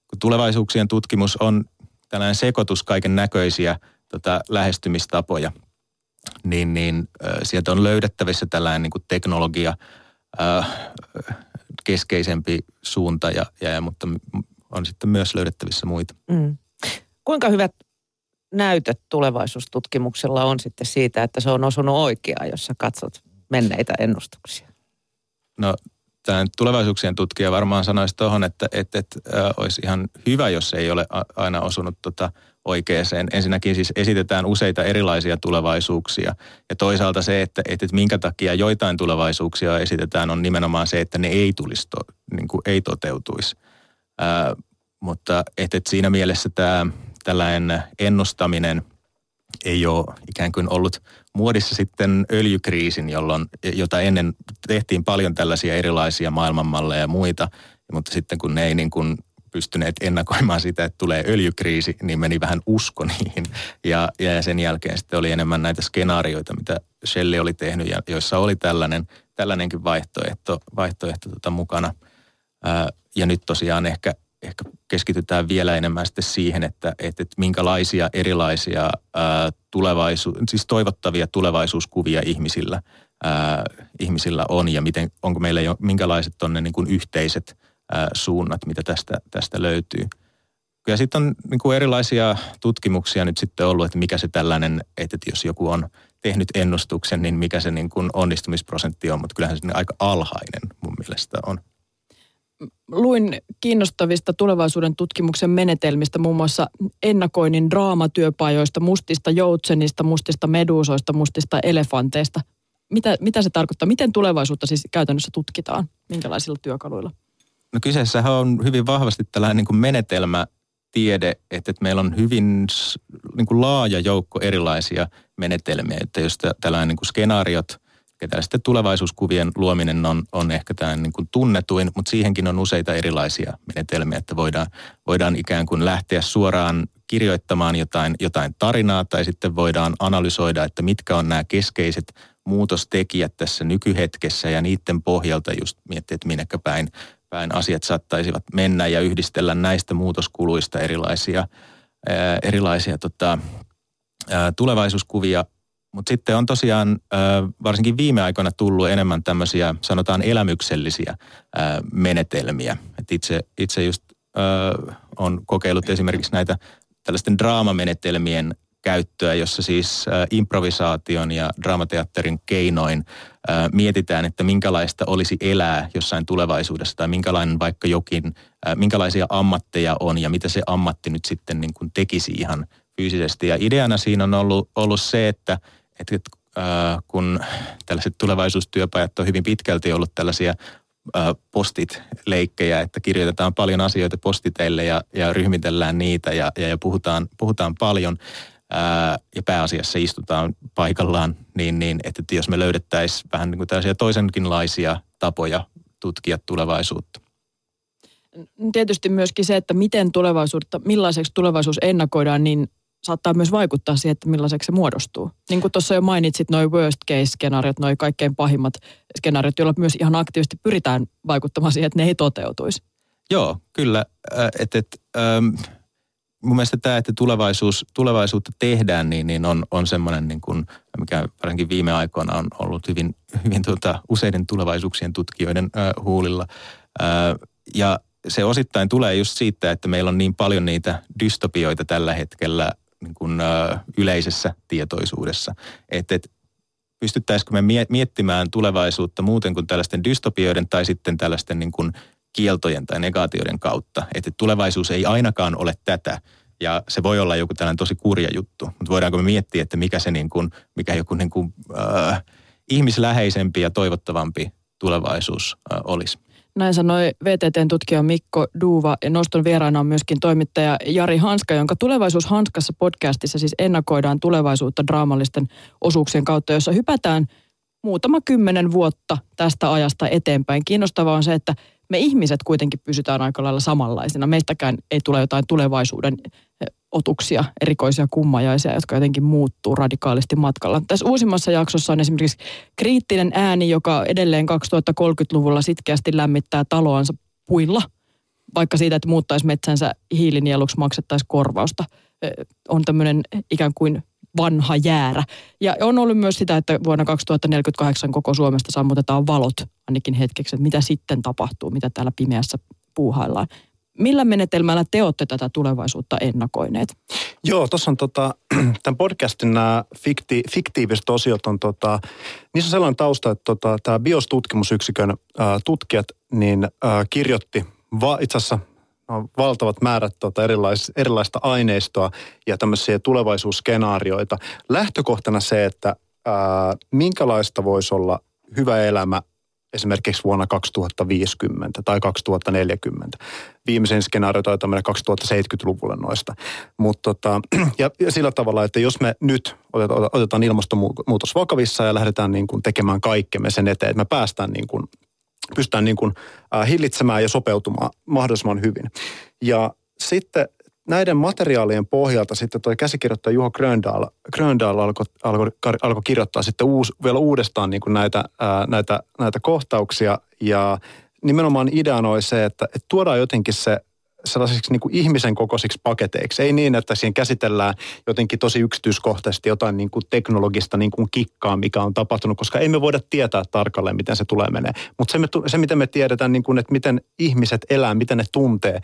kun tulevaisuuksien tutkimus on tällainen sekoitus kaiken näköisiä tota, lähestymistapoja, niin, niin sieltä on löydettävissä tällainen niin kuin teknologia keskeisempi suunta, ja, ja, mutta on sitten myös löydettävissä muita. Mm. Kuinka hyvät näytöt tulevaisuustutkimuksella on sitten siitä, että se on osunut oikeaan, jos sä katsot menneitä ennustuksia? No tämä tulevaisuuksien tutkija varmaan sanoisi tuohon, että, että, että äh, olisi ihan hyvä, jos ei ole aina osunut tota oikeeseen. Ensinnäkin siis esitetään useita erilaisia tulevaisuuksia ja toisaalta se, että, että minkä takia joitain tulevaisuuksia esitetään on nimenomaan se, että ne ei tulisi, to, niin kuin ei toteutuisi. Ää, mutta että, että siinä mielessä tämä tällainen ennustaminen ei ole ikään kuin ollut muodissa sitten öljykriisin, jolloin, jota ennen tehtiin paljon tällaisia erilaisia maailmanmalleja ja muita, mutta sitten kun ne ei niin kuin pystyneet ennakoimaan sitä, että tulee öljykriisi, niin meni vähän usko niihin. Ja, ja sen jälkeen sitten oli enemmän näitä skenaarioita, mitä Shelley oli tehnyt, ja joissa oli tällainen, tällainenkin vaihtoehto, vaihtoehto tota mukana. Ja nyt tosiaan ehkä, ehkä keskitytään vielä enemmän sitten siihen, että, että, että minkälaisia erilaisia ää, tulevaisu- siis toivottavia tulevaisuuskuvia ihmisillä, ää, ihmisillä on ja miten, onko meillä jo minkälaiset on ne niin kuin yhteiset suunnat, mitä tästä, tästä löytyy. Ja sitten on niin kuin erilaisia tutkimuksia nyt sitten ollut, että mikä se tällainen, että jos joku on tehnyt ennustuksen, niin mikä se niin kuin onnistumisprosentti on, mutta kyllähän se aika alhainen mun mielestä on. Luin kiinnostavista tulevaisuuden tutkimuksen menetelmistä, muun muassa ennakoinnin draamatyöpajoista, mustista joutsenista, mustista meduusoista, mustista elefanteista. Mitä, mitä se tarkoittaa? Miten tulevaisuutta siis käytännössä tutkitaan? Minkälaisilla työkaluilla? No kyseessähän on hyvin vahvasti tällainen niin kuin menetelmä tiede, että, meillä on hyvin niin kuin laaja joukko erilaisia menetelmiä, että jos tällainen niin kuin skenaariot ja tällaisten tulevaisuuskuvien luominen on, on ehkä tämä niin kuin tunnetuin, mutta siihenkin on useita erilaisia menetelmiä, että voidaan, voidaan ikään kuin lähteä suoraan kirjoittamaan jotain, jotain tarinaa tai sitten voidaan analysoida, että mitkä on nämä keskeiset muutostekijät tässä nykyhetkessä ja niiden pohjalta just miettiä, että minnekä päin päin asiat saattaisivat mennä ja yhdistellä näistä muutoskuluista erilaisia, ää, erilaisia tota, ää, tulevaisuuskuvia. Mutta sitten on tosiaan varsinkin viime aikoina tullut enemmän tämmöisiä sanotaan elämyksellisiä menetelmiä. Et itse, itse just on kokeillut esimerkiksi näitä tällaisten draamamenetelmien käyttöä, jossa siis improvisaation ja draamateatterin keinoin mietitään, että minkälaista olisi elää jossain tulevaisuudessa tai minkälainen vaikka jokin, minkälaisia ammatteja on ja mitä se ammatti nyt sitten niin kuin tekisi ihan fyysisesti. Ja ideana siinä on ollut, ollut se, että, että kun tällaiset tulevaisuustyöpajat on hyvin pitkälti ollut tällaisia postit-leikkejä, että kirjoitetaan paljon asioita postiteille ja, ja ryhmitellään niitä ja, ja, ja puhutaan, puhutaan paljon, ää, ja pääasiassa istutaan paikallaan, niin, niin että jos me löydettäisiin vähän niin kuin tällaisia toisenkinlaisia tapoja tutkia tulevaisuutta. Tietysti myöskin se, että miten tulevaisuutta, millaiseksi tulevaisuus ennakoidaan, niin saattaa myös vaikuttaa siihen, että millaiseksi se muodostuu. Niin kuin tuossa jo mainitsit, noin worst case-skenaariot, noin kaikkein pahimmat skenaariot, joilla myös ihan aktiivisesti pyritään vaikuttamaan siihen, että ne ei toteutuisi. Joo, kyllä. Että et, ähm, mun mielestä tämä, että tulevaisuus, tulevaisuutta tehdään, niin, niin on, on semmoinen, niin kuin, mikä varsinkin viime aikoina on ollut hyvin, hyvin tuota, useiden tulevaisuuksien tutkijoiden äh, huulilla. Äh, ja se osittain tulee just siitä, että meillä on niin paljon niitä dystopioita tällä hetkellä niin kuin, äh, yleisessä tietoisuudessa. Että et, pystyttäisikö me miettimään tulevaisuutta muuten kuin tällaisten dystopioiden tai sitten tällaisten niin kuin kieltojen tai negaatioiden kautta. Että tulevaisuus ei ainakaan ole tätä. Ja se voi olla joku tällainen tosi kurja juttu. Mutta voidaanko me miettiä, että mikä se niin kuin, mikä joku niin kuin, äh, ihmisläheisempi ja toivottavampi tulevaisuus äh, olisi? Näin sanoi VTTn tutkija Mikko Duuva ja noston vieraana on myöskin toimittaja Jari Hanska, jonka Tulevaisuus Hanskassa podcastissa siis ennakoidaan tulevaisuutta draamallisten osuuksien kautta, jossa hypätään muutama kymmenen vuotta tästä ajasta eteenpäin. Kiinnostavaa on se, että me ihmiset kuitenkin pysytään aika lailla samanlaisina. Meistäkään ei tule jotain tulevaisuuden otuksia, erikoisia kummajaisia, jotka jotenkin muuttuu radikaalisti matkalla. Tässä uusimmassa jaksossa on esimerkiksi kriittinen ääni, joka edelleen 2030-luvulla sitkeästi lämmittää taloansa puilla, vaikka siitä, että muuttaisi metsänsä hiilinieluksi maksettaisiin korvausta. On tämmöinen ikään kuin vanha jäärä. Ja on ollut myös sitä, että vuonna 2048 koko Suomesta sammutetaan valot ainakin hetkeksi, että mitä sitten tapahtuu, mitä täällä pimeässä puuhaillaan. Millä menetelmällä te olette tätä tulevaisuutta ennakoineet? Joo, tuossa on tota, (clears throat) tämän podcastin nämä fikti, fiktiiviset osiot on, tota, niissä on sellainen tausta, että tota, tämä BIOS-tutkimusyksikön ää, tutkijat niin ää, kirjoitti va, itse asiassa no, valtavat määrät tota, erilais, erilaista aineistoa ja tämmöisiä tulevaisuusskenaarioita. Lähtökohtana se, että ää, minkälaista voisi olla hyvä elämä esimerkiksi vuonna 2050 tai 2040. Viimeisen skenaario taitaa mennä 2070-luvulle noista. Mutta tota, (clears throat) ja, ja sillä tavalla, että jos me nyt otetaan, otetaan ilmastonmuutos vakavissa ja lähdetään niin kuin tekemään kaikkemme sen eteen, että me päästään niin kuin, pystytään niin kuin, hillitsemään ja sopeutumaan mahdollisimman hyvin. Ja sitten näiden materiaalien pohjalta sitten tuo käsikirjoittaja Juho Gröndal, Gröndal alkoi alko, alko kirjoittaa sitten uus, vielä uudestaan niin kuin näitä, ää, näitä, näitä kohtauksia ja nimenomaan ideana oli se, että, että tuodaan jotenkin se sellaisiksi niin kuin ihmisen kokoisiksi paketeiksi. Ei niin, että siinä käsitellään jotenkin tosi yksityiskohtaisesti jotain niin kuin teknologista niin kuin kikkaa, mikä on tapahtunut, koska ei me voida tietää tarkalleen, miten se tulee menee. Mutta se, se, miten me tiedetään, niin kuin, että miten ihmiset elää, miten ne tuntee,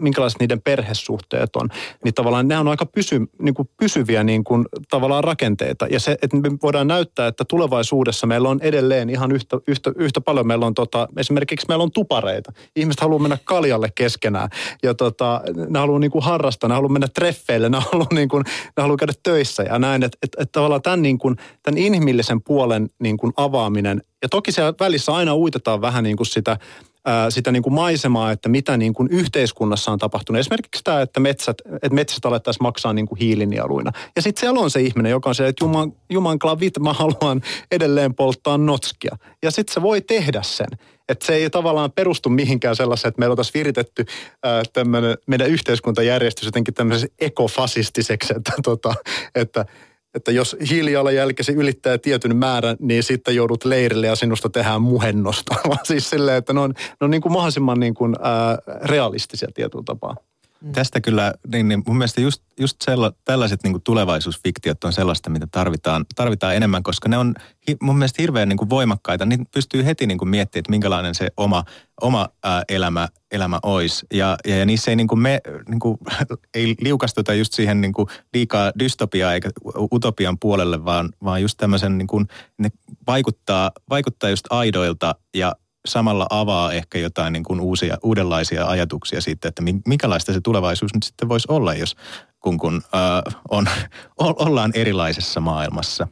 minkälaiset niiden perhesuhteet on, niin tavallaan ne on aika pysy, niin kuin pysyviä niin kuin, tavallaan rakenteita. Ja se, että me voidaan näyttää, että tulevaisuudessa meillä on edelleen ihan yhtä, yhtä, yhtä paljon, meillä on tota, esimerkiksi meillä on tupareita. Ihmiset haluaa mennä kaljalle keskenään ja tota, ne haluaa niin kuin harrastaa, ne haluaa mennä treffeille, ne haluaa, niin kuin, ne haluaa käydä töissä ja näin. Että et, et tavallaan tämän, niin kuin, tämän inhimillisen puolen niin kuin avaaminen, ja toki siellä välissä aina uitetaan vähän niin kuin sitä, sitä niin kuin maisemaa, että mitä niin kuin yhteiskunnassa on tapahtunut. Esimerkiksi tämä, että metsät, että metsät alettaisiin maksaa niin kuin hiilinieluina. Ja sitten siellä on se ihminen, joka on se, että juman, juman klavit, mä haluan edelleen polttaa notskia. Ja sitten se voi tehdä sen. Että se ei tavallaan perustu mihinkään sellaiseen, että meillä oltaisiin viritetty ää, meidän yhteiskuntajärjestys jotenkin tämmöisen ekofasistiseksi, että, tota, että että jos hiilijalanjälkesi ylittää tietyn määrän, niin sitten joudut leirille ja sinusta tehdään muhennosta. (laughs) Vaan siis silleen, että ne on, ne on niin kuin mahdollisimman niin kuin, ää, realistisia tietyllä tapaa. Mm. Tästä kyllä, niin, niin mun mielestä just, just sella, tällaiset niin kuin tulevaisuusfiktiot on sellaista, mitä tarvitaan, tarvitaan enemmän, koska ne on hi, mun mielestä hirveän niin kuin voimakkaita. Niin pystyy heti niin kuin miettimään, että minkälainen se oma, oma ää, elämä, elämä olisi. Ja, ja, ja niissä ei, niin kuin me, niin kuin, (laughs) ei liukastuta just siihen niin kuin liikaa dystopiaa eikä utopian puolelle, vaan, vaan just tämmöisen, niin kuin, ne vaikuttaa, vaikuttaa just aidoilta ja samalla avaa ehkä jotain niin kuin uusia, uudenlaisia ajatuksia siitä, että minkälaista se tulevaisuus nyt sitten voisi olla, jos kun, kun äh, on, ollaan erilaisessa maailmassa.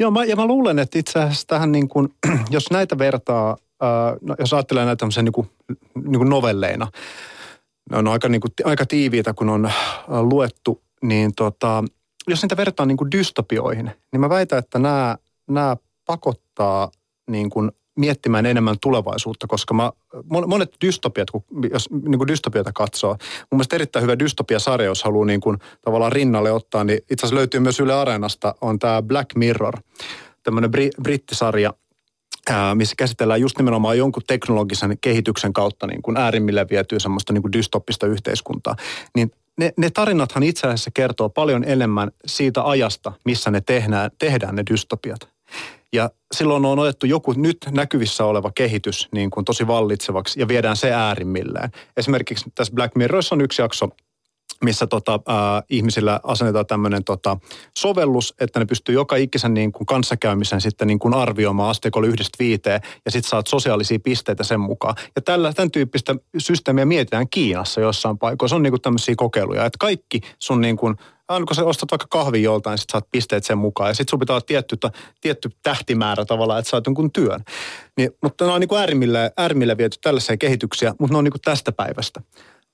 Joo, mä, ja mä luulen, että itse asiassa tähän niin kuin, (clears throat) jos näitä vertaa, äh, no, jos ajattelee näitä tämmöisiä niin kuin, niin kuin novelleina, ne on aika, niin kuin, aika tiiviitä, kun on äh, luettu, niin tota, jos niitä vertaa niin kuin dystopioihin, niin mä väitän, että nämä, nämä pakottaa niin kuin miettimään enemmän tulevaisuutta, koska mä, monet dystopiat, kun, jos niin kuin dystopiata katsoo, mun mielestä erittäin hyvä dystopia-sarja, jos haluaa niin kuin, tavallaan rinnalle ottaa, niin itse asiassa löytyy myös Yle Areenasta, on tämä Black Mirror, tämmöinen bri- brittisarja, missä käsitellään just nimenomaan jonkun teknologisen kehityksen kautta niin kuin äärimmille vietyy semmoista niin kuin dystopista yhteiskuntaa. Niin ne, ne tarinathan itse asiassa kertoo paljon enemmän siitä ajasta, missä ne tehdään, tehdään ne dystopiat. Ja silloin on otettu joku nyt näkyvissä oleva kehitys niin kuin tosi vallitsevaksi ja viedään se äärimmilleen. Esimerkiksi tässä Black Mirrorissa on yksi jakso, missä tota, ää, ihmisillä asennetaan tämmöinen tota, sovellus, että ne pystyy joka ikisen niin kuin kanssakäymisen sitten niin kuin arvioimaan asteikolla yhdestä viiteen ja sitten saat sosiaalisia pisteitä sen mukaan. Ja tällä, tämän tyyppistä systeemiä mietitään Kiinassa jossain paikoissa. On niin kuin tämmöisiä kokeiluja, että kaikki sun niin kuin aina kun sä ostat vaikka kahvin joltain, sit saat pisteet sen mukaan. Ja sit sun pitää olla tietty, tietty tähtimäärä tavallaan, että saat jonkun työn. Niin, mutta ne on niin äärimmille, äärimmille viety tällaisia kehityksiä, mutta ne on niin kuin tästä päivästä.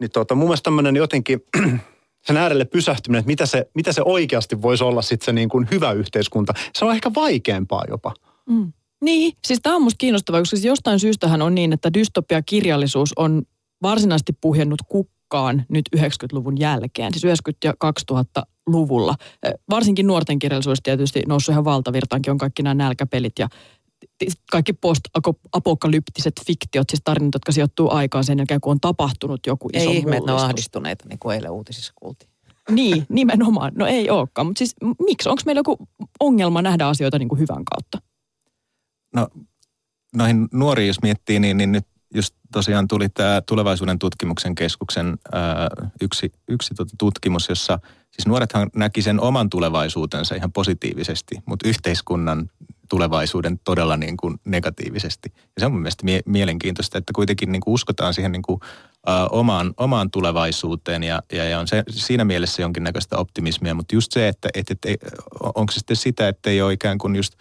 Niin tuota, mun mielestä tämmöinen jotenkin (clears throat) sen äärelle pysähtyminen, että mitä se, mitä se oikeasti voisi olla sitten se niin kuin hyvä yhteiskunta. Se on ehkä vaikeampaa jopa. Mm. Niin, siis tämä on musta kiinnostavaa, koska siis jostain syystähän on niin, että dystopia-kirjallisuus on varsinaisesti puhjennut kukkaan nyt 90-luvun jälkeen, siis 90- ja 2000-luvulla. Varsinkin nuorten kirjallisuus tietysti noussut ihan valtavirtaankin, on kaikki nämä nälkäpelit ja kaikki post-apokalyptiset fiktiot, siis tarinat, jotka sijoittuu aikaan sen jälkeen, kun on tapahtunut joku iso Ei ihme, että ne on ahdistuneita, niin kuin eilen uutisissa kuultiin. Niin, nimenomaan. No ei olekaan. Mutta siis miksi? Onko meillä joku ongelma nähdä asioita niin kuin hyvän kautta? No noihin nuoriin jos miettii, niin, niin nyt just tosiaan tuli tämä tulevaisuuden tutkimuksen keskuksen ää, yksi, yksi tota tutkimus, jossa siis nuorethan näki sen oman tulevaisuutensa ihan positiivisesti, mutta yhteiskunnan tulevaisuuden todella niin kuin negatiivisesti. Ja se on mun mielestä mie- mielenkiintoista, että kuitenkin niin kuin uskotaan siihen niin kuin, ä, omaan, omaan tulevaisuuteen ja, ja, ja on se, siinä mielessä jonkinnäköistä optimismia, mutta just se, että et, et, onko se sitten sitä, että ei ole ikään kuin just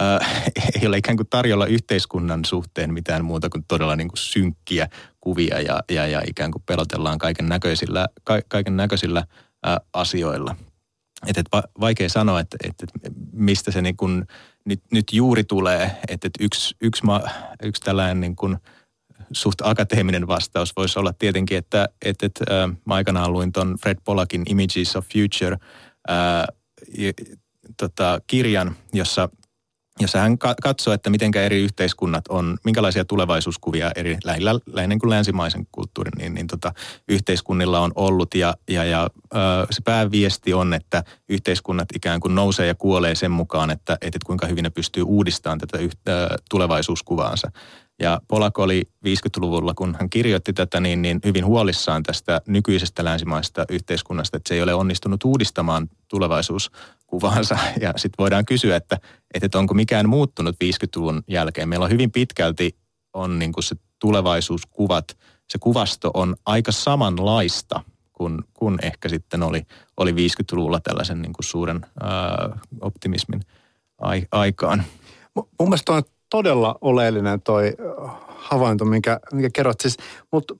äh, (laughs) ei ole ikään kuin tarjolla yhteiskunnan suhteen mitään muuta kuin todella niin kuin synkkiä kuvia ja, ja, ja ikään kuin pelotellaan kaiken näköisillä, ka, kaiken näköisillä äh, asioilla. Et, et va, vaikea sanoa, että et, et mistä se niin kuin nyt, nyt juuri tulee, että et yksi, yksi, yksi tällainen niin kuin suht akateeminen vastaus voisi olla tietenkin, että et, et, äh, mä aikanaan luin ton Fred Pollackin Images of Future äh, tota, kirjan, jossa jossa hän ka- katsoo, että miten eri yhteiskunnat on, minkälaisia tulevaisuuskuvia eri lähinnä, lähinnä kuin länsimaisen kulttuurin niin, niin tota, yhteiskunnilla on ollut. Ja, ja, ja se pääviesti on, että yhteiskunnat ikään kuin nousee ja kuolee sen mukaan, että, että kuinka hyvin ne pystyy uudistamaan tätä yhtä, tulevaisuuskuvaansa. Ja Polak oli 50-luvulla, kun hän kirjoitti tätä, niin, niin hyvin huolissaan tästä nykyisestä länsimaista yhteiskunnasta, että se ei ole onnistunut uudistamaan tulevaisuuskuvaansa. Ja sitten voidaan kysyä, että, että onko mikään muuttunut 50-luvun jälkeen. Meillä on hyvin pitkälti on niin kuin se tulevaisuuskuvat, se kuvasto on aika samanlaista kuin, kuin ehkä sitten oli, oli 50-luvulla tällaisen niin kuin suuren ää, optimismin ai, aikaan. Mun mielestä on todella oleellinen toi havainto, minkä, minkä kerrot. Siis, mut,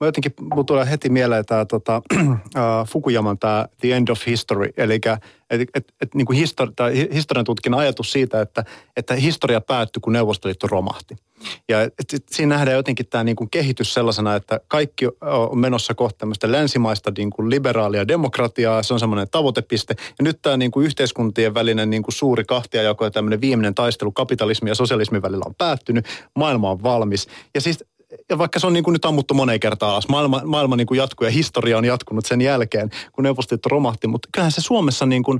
mä jotenkin, mulla tulee heti mieleen tämä tota, uh, (clears throat) Fukuyaman tämä The End of History, eli et, et, et, niin kuin histori, historian tutkinnan ajatus siitä, että, että historia päättyi, kun Neuvostoliitto romahti. Ja et, et, siinä nähdään jotenkin tämä niin kehitys sellaisena, että kaikki on menossa kohta tämmöistä länsimaista niin kuin liberaalia demokratiaa, se on semmoinen tavoitepiste. Ja nyt tämä niin kuin yhteiskuntien välinen niin kuin suuri kahtiajako ja tämmöinen viimeinen taistelu kapitalismin ja sosialismin välillä on päättynyt, maailma on valmis. Ja siis ja vaikka se on niin kuin nyt ammuttu moneen kertaan alas, maailma, maailma niin kuin jatkuu ja historia on jatkunut sen jälkeen, kun Neuvostoliitto romahti, mutta kyllähän se Suomessa niin kuin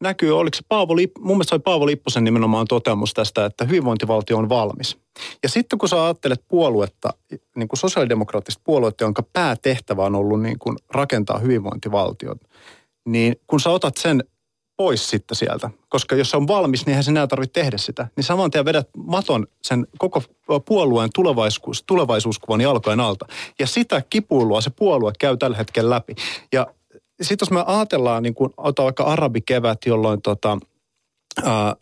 näkyy, oliko se Paavo Lipp, mun mielestä oli Paavo Lipposen nimenomaan toteamus tästä, että hyvinvointivaltio on valmis. Ja sitten kun sä ajattelet puoluetta, niin kuin sosiaalidemokraattista puoluetta, jonka päätehtävä on ollut niin kuin rakentaa hyvinvointivaltion, niin kun sä otat sen pois sitten sieltä. Koska jos se on valmis, niin eihän sinä tarvitse tehdä sitä. Niin saman tien vedät maton sen koko puolueen tulevaisuus, tulevaisuuskuvan jalkojen alta. Ja sitä kipuilua se puolue käy tällä hetkellä läpi. Ja sitten jos me ajatellaan, niin kuin otetaan vaikka arabikevät, jolloin tota, ää,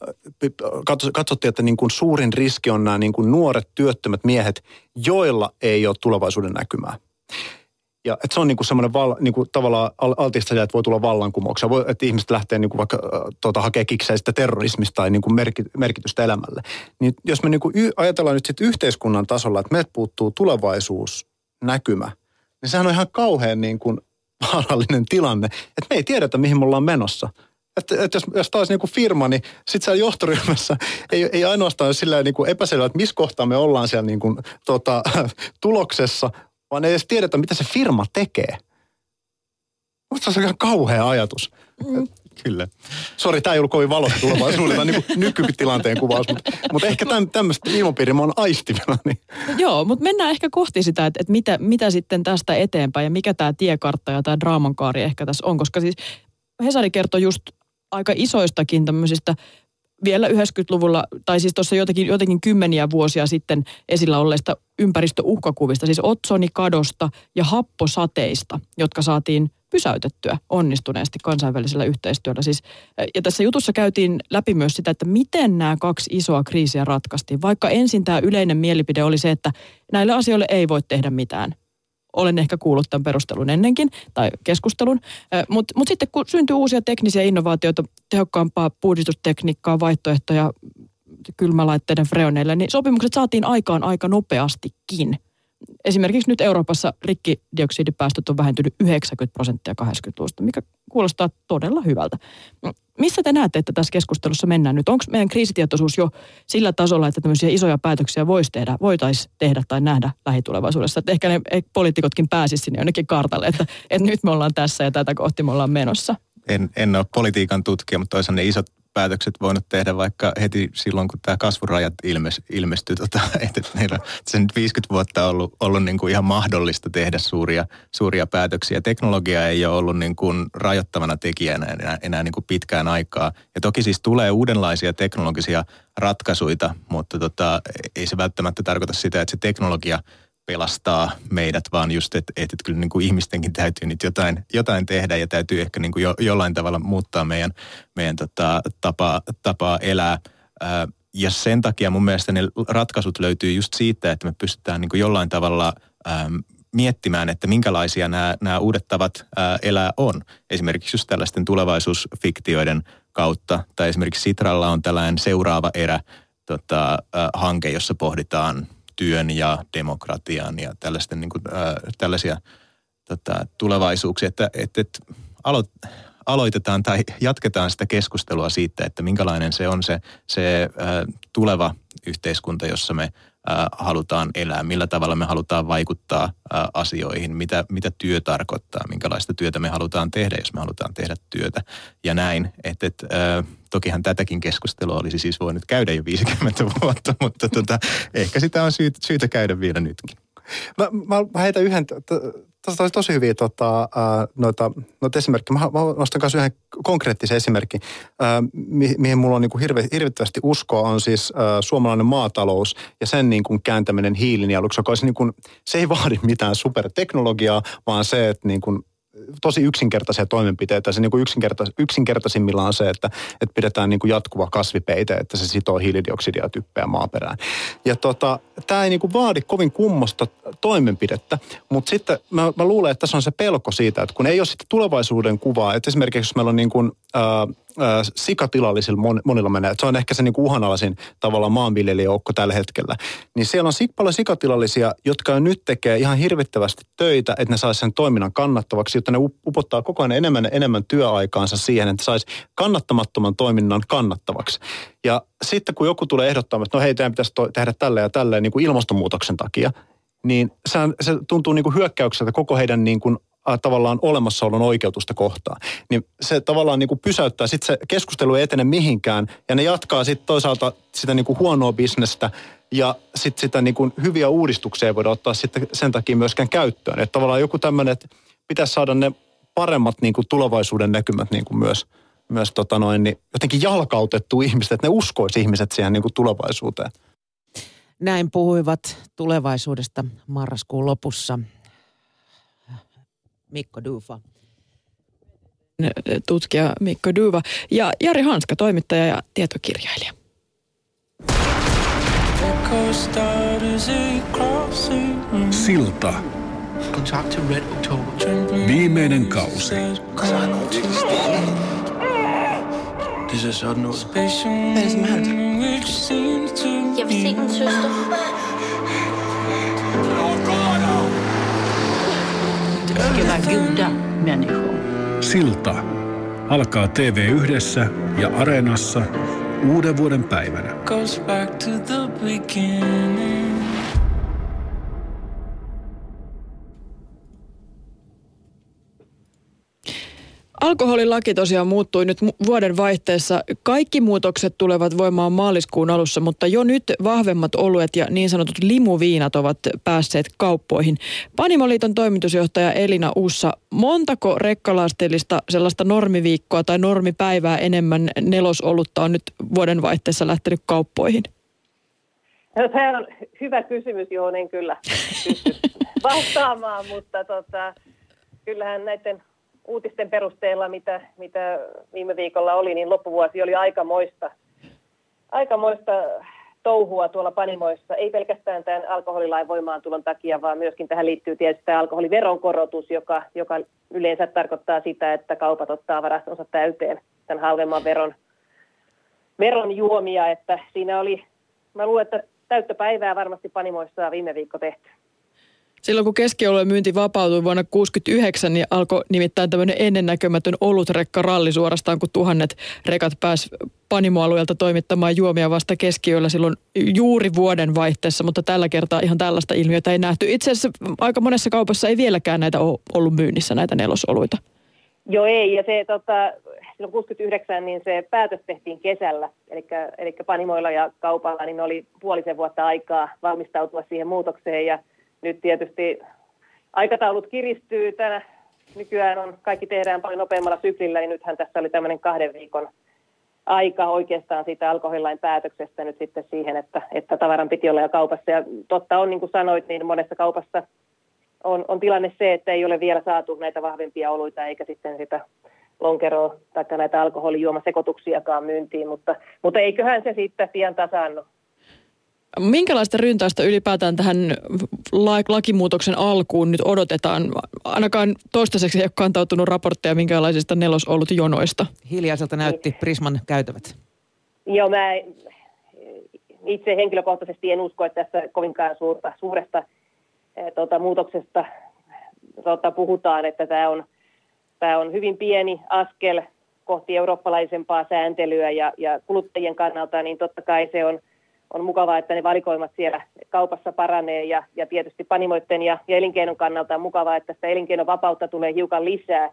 katsottiin, että niin kuin suurin riski on nämä niin kuin nuoret työttömät miehet, joilla ei ole tulevaisuuden näkymää. Ja että se on niinku semmoinen val, niinku tavallaan altista että voi tulla vallankumouksia. Voi, että ihmiset lähtee niinku vaikka tuota, hakee kikseistä terrorismista tai niinku merki, merkitystä elämälle. Niin jos me niinku y, ajatellaan nyt sitten yhteiskunnan tasolla, että meiltä puuttuu tulevaisuusnäkymä, niin sehän on ihan kauhean niinku vaarallinen tilanne, että me ei tiedetä, mihin me ollaan menossa. Että, että jos, jos taas niin kuin firma, niin sitten siellä johtoryhmässä ei, ei ainoastaan sillä niin kuin epäselvä, että missä kohtaa me ollaan siellä niin kuin, tota, (laughs) tuloksessa, vaan ei edes tiedetä, mitä se firma tekee. Mutta se on ihan kauhea ajatus. Mm. (laughs) Kyllä. Sori, tämä ei ollut kovin valossa tulevaisuudella niin nykytilanteen kuvaus, mutta, mutta ehkä tämmöistä ilmapiiriä mä oon aistivana. Niin. (laughs) Joo, mutta mennään ehkä kohti sitä, että, että mitä, mitä sitten tästä eteenpäin ja mikä tämä tiekartta ja tämä draamankaari ehkä tässä on, koska siis Hesari kertoi just aika isoistakin tämmöisistä vielä 90-luvulla, tai siis tuossa jotenkin, jotenkin kymmeniä vuosia sitten esillä olleista ympäristöuhkakuvista, siis otsonikadosta ja happosateista, jotka saatiin pysäytettyä onnistuneesti kansainvälisellä yhteistyöllä. Siis, ja tässä jutussa käytiin läpi myös sitä, että miten nämä kaksi isoa kriisiä ratkaistiin. Vaikka ensin tämä yleinen mielipide oli se, että näille asioille ei voi tehdä mitään. Olen ehkä kuullut tämän perustelun ennenkin, tai keskustelun. Mutta mut sitten kun syntyy uusia teknisiä innovaatioita, tehokkaampaa puhdistustekniikkaa, vaihtoehtoja kylmälaitteiden freoneille, niin sopimukset saatiin aikaan aika nopeastikin – esimerkiksi nyt Euroopassa rikkidioksidipäästöt on vähentynyt 90 prosenttia 80-luvusta, mikä kuulostaa todella hyvältä. Missä te näette, että tässä keskustelussa mennään nyt? Onko meidän kriisitietoisuus jo sillä tasolla, että tämmöisiä isoja päätöksiä voisi tehdä, voitaisiin tehdä tai nähdä lähitulevaisuudessa? Että ehkä ne poliitikotkin pääsisivät sinne jonnekin kartalle, että, että nyt me ollaan tässä ja tätä kohti me ollaan menossa. En, en ole politiikan tutkija, mutta toisaalta ne isot päätökset voinut tehdä vaikka heti silloin, kun tämä kasvurajat ilmes, ilmestyi. Tota, (laughs) että meillä se nyt 50 vuotta on ollut, ollut niin kuin ihan mahdollista tehdä suuria, suuria päätöksiä. Teknologia ei ole ollut niin kuin rajoittavana tekijänä enää, enää niin kuin pitkään aikaa. Ja toki siis tulee uudenlaisia teknologisia ratkaisuja, mutta tota, ei se välttämättä tarkoita sitä, että se teknologia – pelastaa meidät, vaan just, että, että, että kyllä niin kuin ihmistenkin täytyy nyt jotain, jotain tehdä ja täytyy ehkä niin kuin jo, jollain tavalla muuttaa meidän, meidän tota, tapaa, tapaa elää. ja sen takia mun mielestä ne ratkaisut löytyy just siitä, että me pystytään niin kuin jollain tavalla äm, miettimään, että minkälaisia nämä, nämä uudet tavat ää, elää on. Esimerkiksi just tällaisten tulevaisuusfiktioiden kautta, tai esimerkiksi Sitralla on tällainen seuraava erä tota, ää, hanke, jossa pohditaan työn ja demokratian ja tällaisten, niin kuin, äh, tällaisia tota, tulevaisuuksia, että, että, että aloit, aloitetaan tai jatketaan sitä keskustelua siitä, että minkälainen se on se, se äh, tuleva yhteiskunta, jossa me halutaan elää, millä tavalla me halutaan vaikuttaa asioihin, mitä, mitä työ tarkoittaa, minkälaista työtä me halutaan tehdä, jos me halutaan tehdä työtä ja näin. Että äh, tokihan tätäkin keskustelua olisi siis voinut käydä jo 50 (laughs) vuotta, mutta tota, ehkä sitä on syytä, syytä käydä vielä nytkin. Mä, mä heitän yhden, Tuossa olisi tosi hyviä tota, noita, noita esimerkkejä. Mä, mä nostan myös yhden konkreettisen esimerkin, mi, mihin mulla on niin kuin hirve, hirvittävästi uskoa, on siis ää, suomalainen maatalous ja sen niin kuin kääntäminen hiilinieluksi, joka olisi niin kuin, se ei vaadi mitään superteknologiaa, vaan se, että niin kuin tosi yksinkertaisia toimenpiteitä. Se niin kuin yksinkertais, yksinkertaisimmillaan on se, että, että pidetään niin kuin jatkuva kasvipeite, että se sitoo hiilidioksidia typpeä maaperään. Ja tota, tämä ei niin kuin vaadi kovin kummosta toimenpidettä, mutta sitten mä, mä luulen, että tässä on se pelko siitä, että kun ei ole sitten tulevaisuuden kuvaa, että esimerkiksi jos meillä on niin kuin, ää, sikatilallisilla monilla menee. Se on ehkä se niinku uhanalaisin tavallaan maanviljelijäjoukko tällä hetkellä. Niin siellä on paljon sikatilallisia, jotka jo nyt tekee ihan hirvittävästi töitä, että ne saisi sen toiminnan kannattavaksi, jotta ne upottaa koko ajan enemmän enemmän työaikaansa siihen, että saisi kannattamattoman toiminnan kannattavaksi. Ja sitten kun joku tulee ehdottamaan, että no hei, teidän pitäisi tehdä tällä ja tällä niin kuin ilmastonmuutoksen takia, niin se tuntuu niin kuin hyökkäykseltä koko heidän niin kuin Äh, tavallaan olemassaolon oikeutusta kohtaan. Niin se tavallaan niin kuin pysäyttää, sitten se keskustelu ei etene mihinkään ja ne jatkaa sitten toisaalta sitä niin kuin huonoa bisnestä ja sitten sitä niin kuin hyviä uudistuksia ei voida ottaa sitten sen takia myöskään käyttöön. Että tavallaan joku tämmöinen, että pitäisi saada ne paremmat niin kuin tulevaisuuden näkymät niin kuin myös, myös tota noin, niin jotenkin jalkautettu ihmiset, että ne uskoisi ihmiset siihen niin kuin tulevaisuuteen. Näin puhuivat tulevaisuudesta marraskuun lopussa Mikko Duva. Tutkija Mikko Duva ja Jari Hanska, toimittaja ja tietokirjailija. Silta. Viimeinen kausi. Hvad er det, som er Jeg vil se min søster. Kevään goda människor. Silta alkaa tv yhdessä ja Areenassa uuden vuoden päivänä. Goes back to the beginning. Alkoholilaki tosiaan muuttui nyt vuoden vaihteessa. Kaikki muutokset tulevat voimaan maaliskuun alussa, mutta jo nyt vahvemmat oluet ja niin sanotut limuviinat ovat päässeet kauppoihin. Panimoliiton toimitusjohtaja Elina Ussa, montako rekkalasteellista sellaista normiviikkoa tai normipäivää enemmän nelosolutta on nyt vuoden vaihteessa lähtenyt kauppoihin? No, tämä on hyvä kysymys, johon en kyllä pysty (laughs) vastaamaan, mutta tota, kyllähän näiden uutisten perusteella, mitä, mitä viime viikolla oli, niin loppuvuosi oli aikamoista, aikamoista touhua tuolla panimoissa. Ei pelkästään tämän alkoholilain voimaantulon takia, vaan myöskin tähän liittyy tietysti tämä alkoholiveron korotus, joka, joka yleensä tarkoittaa sitä, että kaupat ottaa varastonsa täyteen tämän halvemman veron, veron juomia. Että siinä oli, mä luulen, että täyttä päivää varmasti panimoissa viime viikko tehty. Silloin kun keskioluen myynti vapautui vuonna 1969, niin alkoi nimittäin tämmöinen ennennäkemätön olutrekka-ralli suorastaan, kun tuhannet rekat pääs panimoalueelta toimittamaan juomia vasta keskiyöllä silloin juuri vuoden vaihteessa, mutta tällä kertaa ihan tällaista ilmiötä ei nähty. Itse asiassa aika monessa kaupassa ei vieläkään näitä ole ollut myynnissä, näitä nelosoluita. Joo ei, ja se tota, silloin 69 niin se päätös tehtiin kesällä, eli, eli panimoilla ja kaupalla niin oli puolisen vuotta aikaa valmistautua siihen muutokseen, ja nyt tietysti aikataulut kiristyy. Tänä nykyään on, kaikki tehdään paljon nopeammalla syklillä, niin nythän tässä oli tämmöinen kahden viikon aika oikeastaan siitä alkoholilain päätöksestä nyt sitten siihen, että, että tavaran piti olla jo kaupassa. Ja totta on, niin kuin sanoit, niin monessa kaupassa on, on tilanne se, että ei ole vielä saatu näitä vahvempia oluita eikä sitten sitä lonkeroa tai näitä alkoholijuomasekoituksiakaan myyntiin, mutta, mutta eiköhän se sitten pian tasaannu. Minkälaista ryntäystä ylipäätään tähän lakimuutoksen alkuun nyt odotetaan? Ainakaan toistaiseksi ei ole kantautunut raportteja minkälaisista nelosolut jonoista. Hiljaiselta näytti Prisman käytävät. Joo, mä itse henkilökohtaisesti en usko, että tässä kovinkaan suurta, suuresta eh, tuota, muutoksesta tuota, puhutaan, että tämä on, tämä on hyvin pieni askel kohti eurooppalaisempaa sääntelyä ja, ja kuluttajien kannalta, niin totta kai se on – on mukavaa, että ne valikoimat siellä kaupassa paranee ja, ja tietysti panimoiden ja, ja elinkeinon kannalta on mukavaa, että sitä elinkeinovapautta tulee hiukan lisää.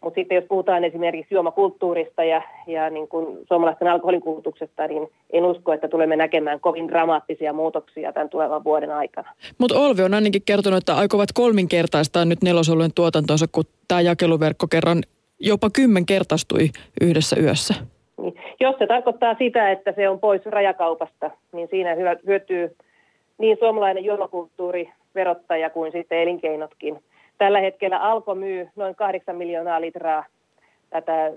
Mutta sitten jos puhutaan esimerkiksi juomakulttuurista ja, ja niin kuin suomalaisten alkoholin kulutuksesta, niin en usko, että tulemme näkemään kovin dramaattisia muutoksia tämän tulevan vuoden aikana. Mutta Olvi on ainakin kertonut, että aikovat kolminkertaistaa nyt nelosolujen tuotantonsa, kun tämä jakeluverkko kerran jopa kymmenkertaistui yhdessä yössä. Niin, jos se tarkoittaa sitä, että se on pois rajakaupasta, niin siinä hyötyy niin suomalainen juomakulttuuri, verottaja kuin sitten elinkeinotkin. Tällä hetkellä Alko myy noin 8 miljoonaa litraa tätä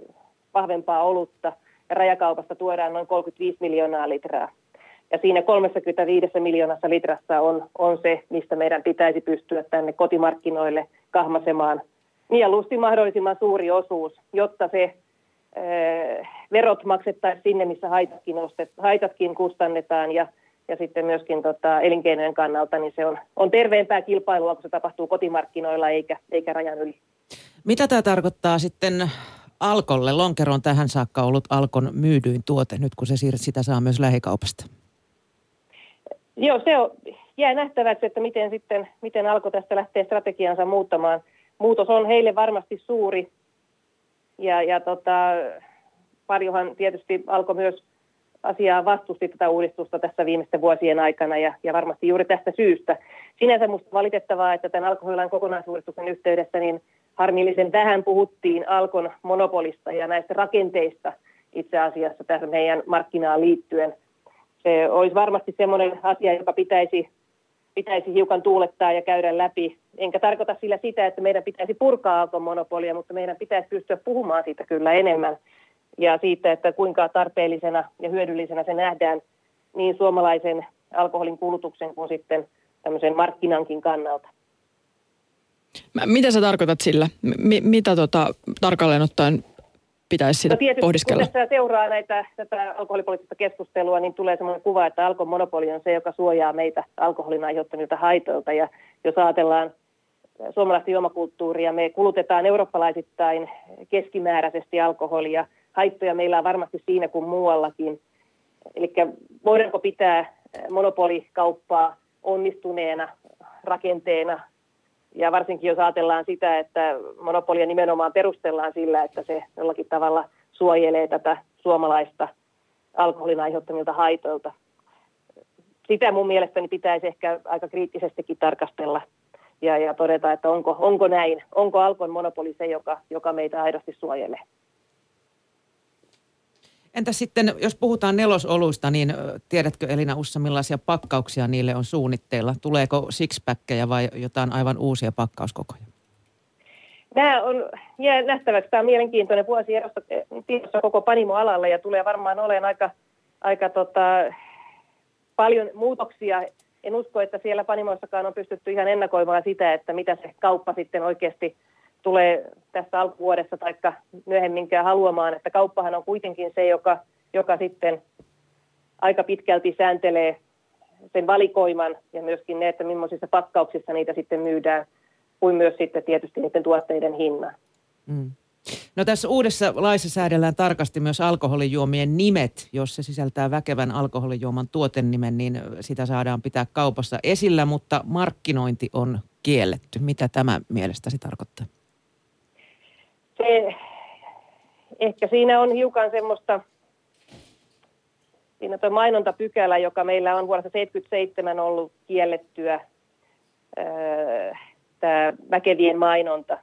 vahvempaa olutta ja rajakaupasta tuodaan noin 35 miljoonaa litraa. Ja siinä 35 miljoonassa litrassa on, on se, mistä meidän pitäisi pystyä tänne kotimarkkinoille kahmasemaan mieluusti mahdollisimman suuri osuus, jotta se verot maksettaisiin sinne, missä haitatkin, ostet, haitatkin kustannetaan ja, ja sitten myöskin tota, elinkeinojen kannalta, niin se on, on terveempää kilpailua, kun se tapahtuu kotimarkkinoilla eikä, eikä rajan yli. Mitä tämä tarkoittaa sitten Alkolle? Lonkero on tähän saakka ollut Alkon myydyin tuote, nyt kun se siirret, sitä saa myös lähikaupasta. Joo, se on, jää nähtäväksi, että miten sitten, miten Alko tästä lähtee strategiansa muuttamaan. Muutos on heille varmasti suuri, ja, ja tota, paljonhan tietysti alkoi myös asiaa vastusti tätä uudistusta tässä viimeisten vuosien aikana ja, ja varmasti juuri tästä syystä. Sinänsä minusta valitettavaa, että tämän alkoholilain kokonaisuudistuksen yhteydessä niin harmillisen vähän puhuttiin alkon monopolista ja näistä rakenteista itse asiassa tässä meidän markkinaan liittyen. Se olisi varmasti semmoinen asia, joka pitäisi pitäisi hiukan tuulettaa ja käydä läpi. Enkä tarkoita sillä sitä, että meidän pitäisi purkaa alkon monopolia, mutta meidän pitäisi pystyä puhumaan siitä kyllä enemmän. Ja siitä, että kuinka tarpeellisena ja hyödyllisenä se nähdään niin suomalaisen alkoholin kulutuksen kuin sitten tämmöisen markkinankin kannalta. Mitä sä tarkoitat sillä? M- mitä tota, tarkalleen ottaen pitäisi sitä no tietysti, pohdiskella? Kun seuraa näitä, tätä alkoholipoliittista keskustelua, niin tulee sellainen kuva, että alkon monopoli on se, joka suojaa meitä alkoholin aiheuttamilta haitoilta. Ja jos ajatellaan suomalaista juomakulttuuria, me kulutetaan eurooppalaisittain keskimääräisesti alkoholia. Haittoja meillä on varmasti siinä kuin muuallakin. Eli voidaanko pitää monopolikauppaa onnistuneena rakenteena ja varsinkin jos ajatellaan sitä, että monopolia nimenomaan perustellaan sillä, että se jollakin tavalla suojelee tätä suomalaista alkoholin aiheuttamilta haitoilta. Sitä mun mielestäni pitäisi ehkä aika kriittisestikin tarkastella ja, ja todeta, että onko, onko näin, onko Alkon monopoli se, joka, joka meitä aidosti suojelee. Entä sitten, jos puhutaan nelosoluista, niin tiedätkö Elina Ussa, millaisia pakkauksia niille on suunnitteilla? Tuleeko sixpackkejä vai jotain aivan uusia pakkauskokoja? Nämä on jää nähtäväksi. Tämä on mielenkiintoinen vuosi tiedossa koko panimoalalla ja tulee varmaan olemaan aika, aika tota, paljon muutoksia. En usko, että siellä panimoissakaan on pystytty ihan ennakoimaan sitä, että mitä se kauppa sitten oikeasti tulee tässä alkuvuodessa tai myöhemminkään haluamaan. Että kauppahan on kuitenkin se, joka, joka sitten aika pitkälti sääntelee sen valikoiman ja myöskin ne, että millaisissa pakkauksissa niitä sitten myydään, kuin myös sitten tietysti niiden tuotteiden hinnan. Mm. No tässä uudessa laissa säädellään tarkasti myös alkoholijuomien nimet. Jos se sisältää väkevän alkoholijuoman tuotenimen, niin sitä saadaan pitää kaupassa esillä, mutta markkinointi on kielletty. Mitä tämä mielestäsi tarkoittaa? Se, ehkä siinä on hiukan semmoista, siinä tuo mainontapykälä, joka meillä on vuodesta 1977 ollut kiellettyä, tämä väkevien mainonta.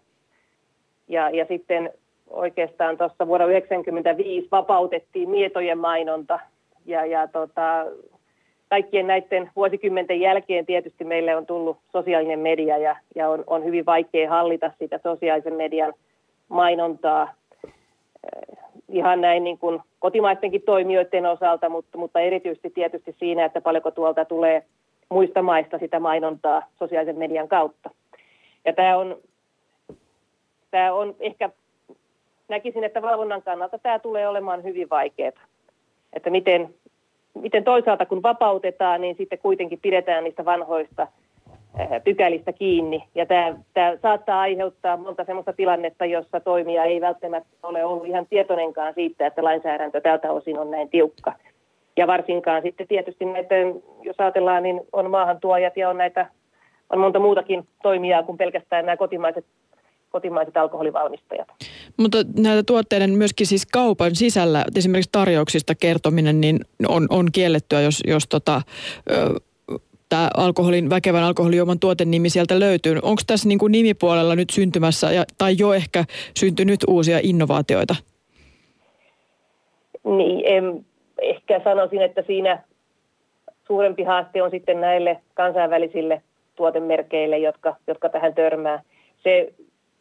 Ja, ja sitten oikeastaan tuossa vuonna 1995 vapautettiin mietojen mainonta. Ja, ja tota, kaikkien näiden vuosikymmenten jälkeen tietysti meille on tullut sosiaalinen media ja, ja on, on hyvin vaikea hallita sitä sosiaalisen median mainontaa eh, ihan näin niin kuin kotimaistenkin toimijoiden osalta, mutta, mutta erityisesti tietysti siinä, että paljonko tuolta tulee muista maista sitä mainontaa sosiaalisen median kautta. Ja tämä on, tämä on ehkä, näkisin, että valvonnan kannalta tämä tulee olemaan hyvin vaikeaa. Että miten, miten toisaalta kun vapautetaan, niin sitten kuitenkin pidetään niistä vanhoista pykälistä kiinni. Ja tämä, tämä saattaa aiheuttaa monta sellaista tilannetta, jossa toimija ei välttämättä ole ollut ihan tietoinenkaan siitä, että lainsäädäntö tältä osin on näin tiukka. Ja varsinkaan sitten tietysti näitä, jos ajatellaan, niin on maahantuojat ja on näitä on monta muutakin toimijaa kuin pelkästään nämä kotimaiset kotimaiset alkoholivalmistajat. Mutta näitä tuotteiden myöskin siis kaupan sisällä, esimerkiksi tarjouksista kertominen, niin on, on kiellettyä, jos, jos tota, tämä alkoholin, väkevän alkoholijuoman tuotennimi sieltä löytyy. Onko tässä niin kuin nimipuolella nyt syntymässä ja, tai jo ehkä syntynyt uusia innovaatioita? Niin, en, ehkä sanoisin, että siinä suurempi haaste on sitten näille kansainvälisille tuotemerkeille, jotka, jotka tähän törmää. Se,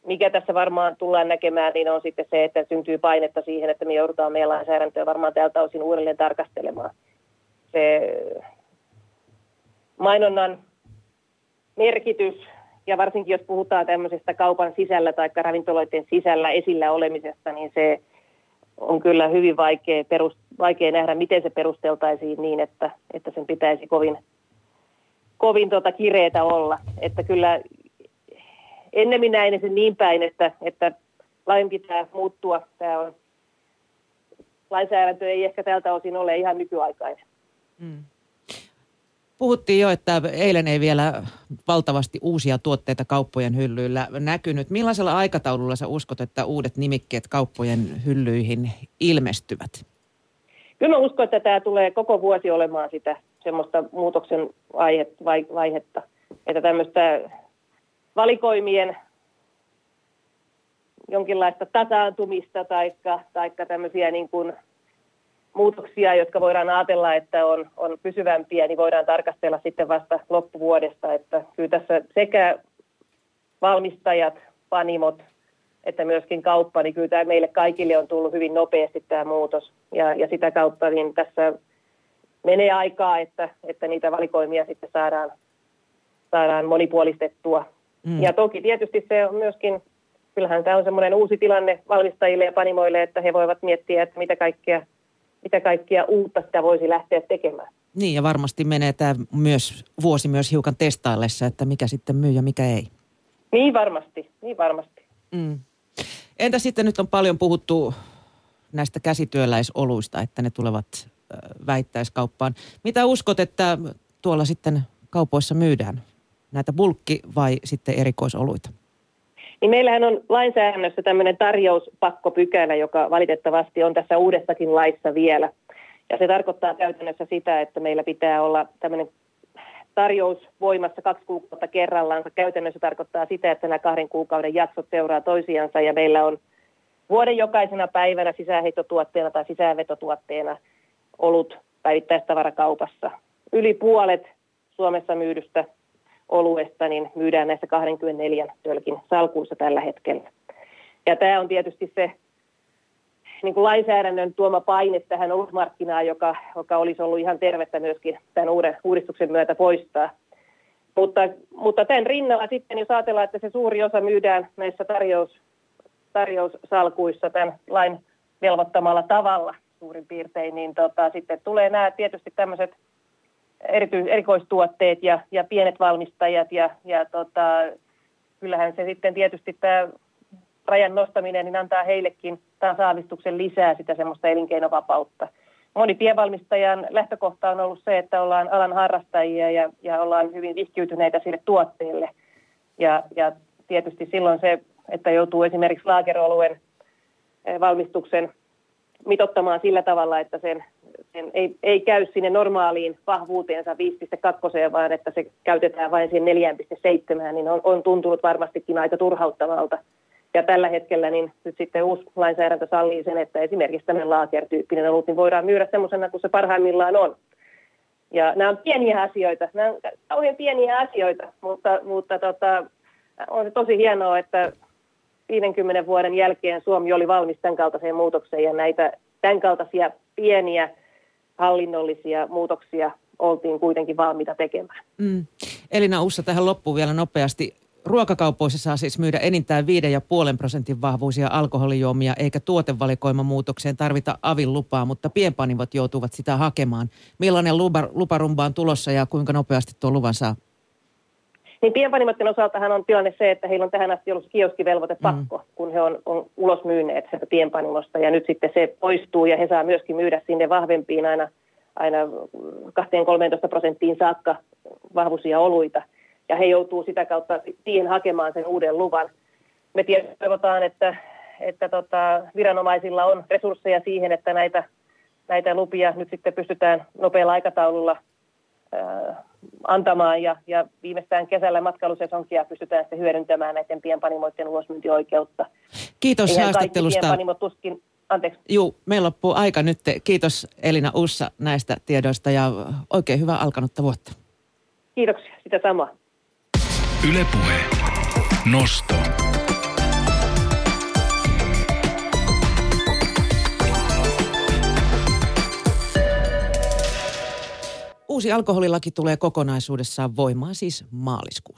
mikä tässä varmaan tullaan näkemään, niin on sitten se, että syntyy painetta siihen, että me joudutaan meidän lainsäädäntöä varmaan tältä osin uudelleen tarkastelemaan. Se mainonnan merkitys, ja varsinkin jos puhutaan tämmöisestä kaupan sisällä tai ravintoloiden sisällä esillä olemisesta, niin se on kyllä hyvin vaikea, perust, vaikea nähdä, miten se perusteltaisiin niin, että, että sen pitäisi kovin kovin tota kireetä olla. Että kyllä ennemmin näin sen niin päin, että, että lain pitää muuttua. Tämä on, lainsäädäntö ei ehkä tältä osin ole ihan nykyaikainen. Mm. Puhuttiin jo, että eilen ei vielä valtavasti uusia tuotteita kauppojen hyllyillä näkynyt. Millaisella aikataululla sä uskot, että uudet nimikkeet kauppojen hyllyihin ilmestyvät? Kyllä mä uskon, että tämä tulee koko vuosi olemaan sitä semmoista muutoksen vaihetta, että tämmöistä valikoimien jonkinlaista tasaantumista tai taikka tämmöisiä niin kuin muutoksia, jotka voidaan ajatella, että on, on pysyvämpiä, niin voidaan tarkastella sitten vasta loppuvuodesta. Että kyllä tässä sekä valmistajat, panimot, että myöskin kauppa, niin kyllä tämä meille kaikille on tullut hyvin nopeasti tämä muutos. Ja, ja sitä kautta niin tässä menee aikaa, että, että niitä valikoimia sitten saadaan, saadaan monipuolistettua. Mm. Ja toki tietysti se on myöskin, kyllähän tämä on semmoinen uusi tilanne valmistajille ja panimoille, että he voivat miettiä, että mitä kaikkea, mitä kaikkea uutta sitä voisi lähteä tekemään. Niin ja varmasti menee tämä myös, vuosi myös hiukan testaillessa, että mikä sitten myy ja mikä ei. Niin varmasti, niin varmasti. Mm. Entä sitten nyt on paljon puhuttu näistä käsityöläisoluista, että ne tulevat väittäiskauppaan. Mitä uskot, että tuolla sitten kaupoissa myydään? Näitä bulkki- vai sitten erikoisoluita? Niin meillähän on lainsäädännössä tämmöinen tarjouspakkopykälä, joka valitettavasti on tässä uudessakin laissa vielä. Ja se tarkoittaa käytännössä sitä, että meillä pitää olla tämmöinen tarjous voimassa kaksi kuukautta kerrallaan. Käytännössä tarkoittaa sitä, että nämä kahden kuukauden jaksot seuraa toisiansa ja meillä on vuoden jokaisena päivänä sisäänheittotuotteena tai sisäänvetotuotteena olut päivittäistavarakaupassa. Yli puolet Suomessa myydystä oluesta, niin myydään näissä 24 tölkin salkuissa tällä hetkellä. Ja tämä on tietysti se niin kuin lainsäädännön tuoma paine tähän olutmarkkinaan, joka, joka olisi ollut ihan tervettä myöskin tämän uuden uudistuksen myötä poistaa. Mutta, mutta tämän rinnalla sitten, jos ajatellaan, että se suuri osa myydään näissä tarjous, tarjoussalkuissa tämän lain velvoittamalla tavalla suurin piirtein, niin tota, sitten tulee nämä tietysti tämmöiset erity, erikoistuotteet ja, ja pienet valmistajat ja, ja tota, kyllähän se sitten tietysti tämä rajan nostaminen niin antaa heillekin taas aavistuksen lisää sitä semmoista elinkeinovapautta. Moni pienvalmistajan lähtökohta on ollut se, että ollaan alan harrastajia ja, ja ollaan hyvin vihkiytyneitä sille tuotteelle. Ja, ja tietysti silloin se, että joutuu esimerkiksi laakeroluen eh, valmistuksen mitottamaan sillä tavalla, että sen, sen ei, ei käy sinne normaaliin vahvuuteensa 5.2, vaan että se käytetään vain siihen 4.7, niin on, on tuntunut varmastikin aika turhauttavalta. Ja tällä hetkellä niin nyt sitten uusi lainsäädäntö sallii sen, että esimerkiksi tämmöinen laaker-tyyppinen olut niin voidaan myydä semmoisena kuin se parhaimmillaan on. Ja nämä on pieniä asioita, nämä on kauhean pieniä asioita, mutta, mutta tota, on se tosi hienoa, että 50 vuoden jälkeen Suomi oli valmis tämän kaltaiseen muutokseen ja näitä tämän kaltaisia pieniä hallinnollisia muutoksia oltiin kuitenkin valmiita tekemään. Mm. Elina Ussa tähän loppuun vielä nopeasti. Ruokakaupoissa saa siis myydä enintään 5,5 prosentin vahvuisia alkoholijuomia, eikä tuotevalikoimamuutokseen tarvita avin lupaa, mutta pienpanivot joutuvat sitä hakemaan. Millainen lupa, luparumba on tulossa ja kuinka nopeasti tuo luvan saa? Niin pienpanimoiden osaltahan on tilanne se, että heillä on tähän asti ollut kioskivelvoite mm. pakko, mm. kun he on, on ulos myyneet sieltä pienpanimosta. Ja nyt sitten se poistuu ja he saa myöskin myydä sinne vahvempiin aina, aina 2-13 prosenttiin saakka vahvuisia oluita. Ja he joutuu sitä kautta siihen hakemaan sen uuden luvan. Me toivotaan, että, että tota, viranomaisilla on resursseja siihen, että näitä, näitä lupia nyt sitten pystytään nopealla aikataululla antamaan ja, ja viimeistään kesällä matkailusesonkia pystytään sitten hyödyntämään näiden pienpanimoiden ulosmyyntioikeutta. Kiitos Eihän haastattelusta. tuskin, anteeksi. Juu, meillä loppuu aika nyt. Kiitos Elina Ussa näistä tiedoista ja oikein hyvää alkanutta vuotta. Kiitoksia, sitä samaa. Ylepuhe. Nosto. Uusi alkoholilaki tulee kokonaisuudessaan voimaan siis maaliskuussa.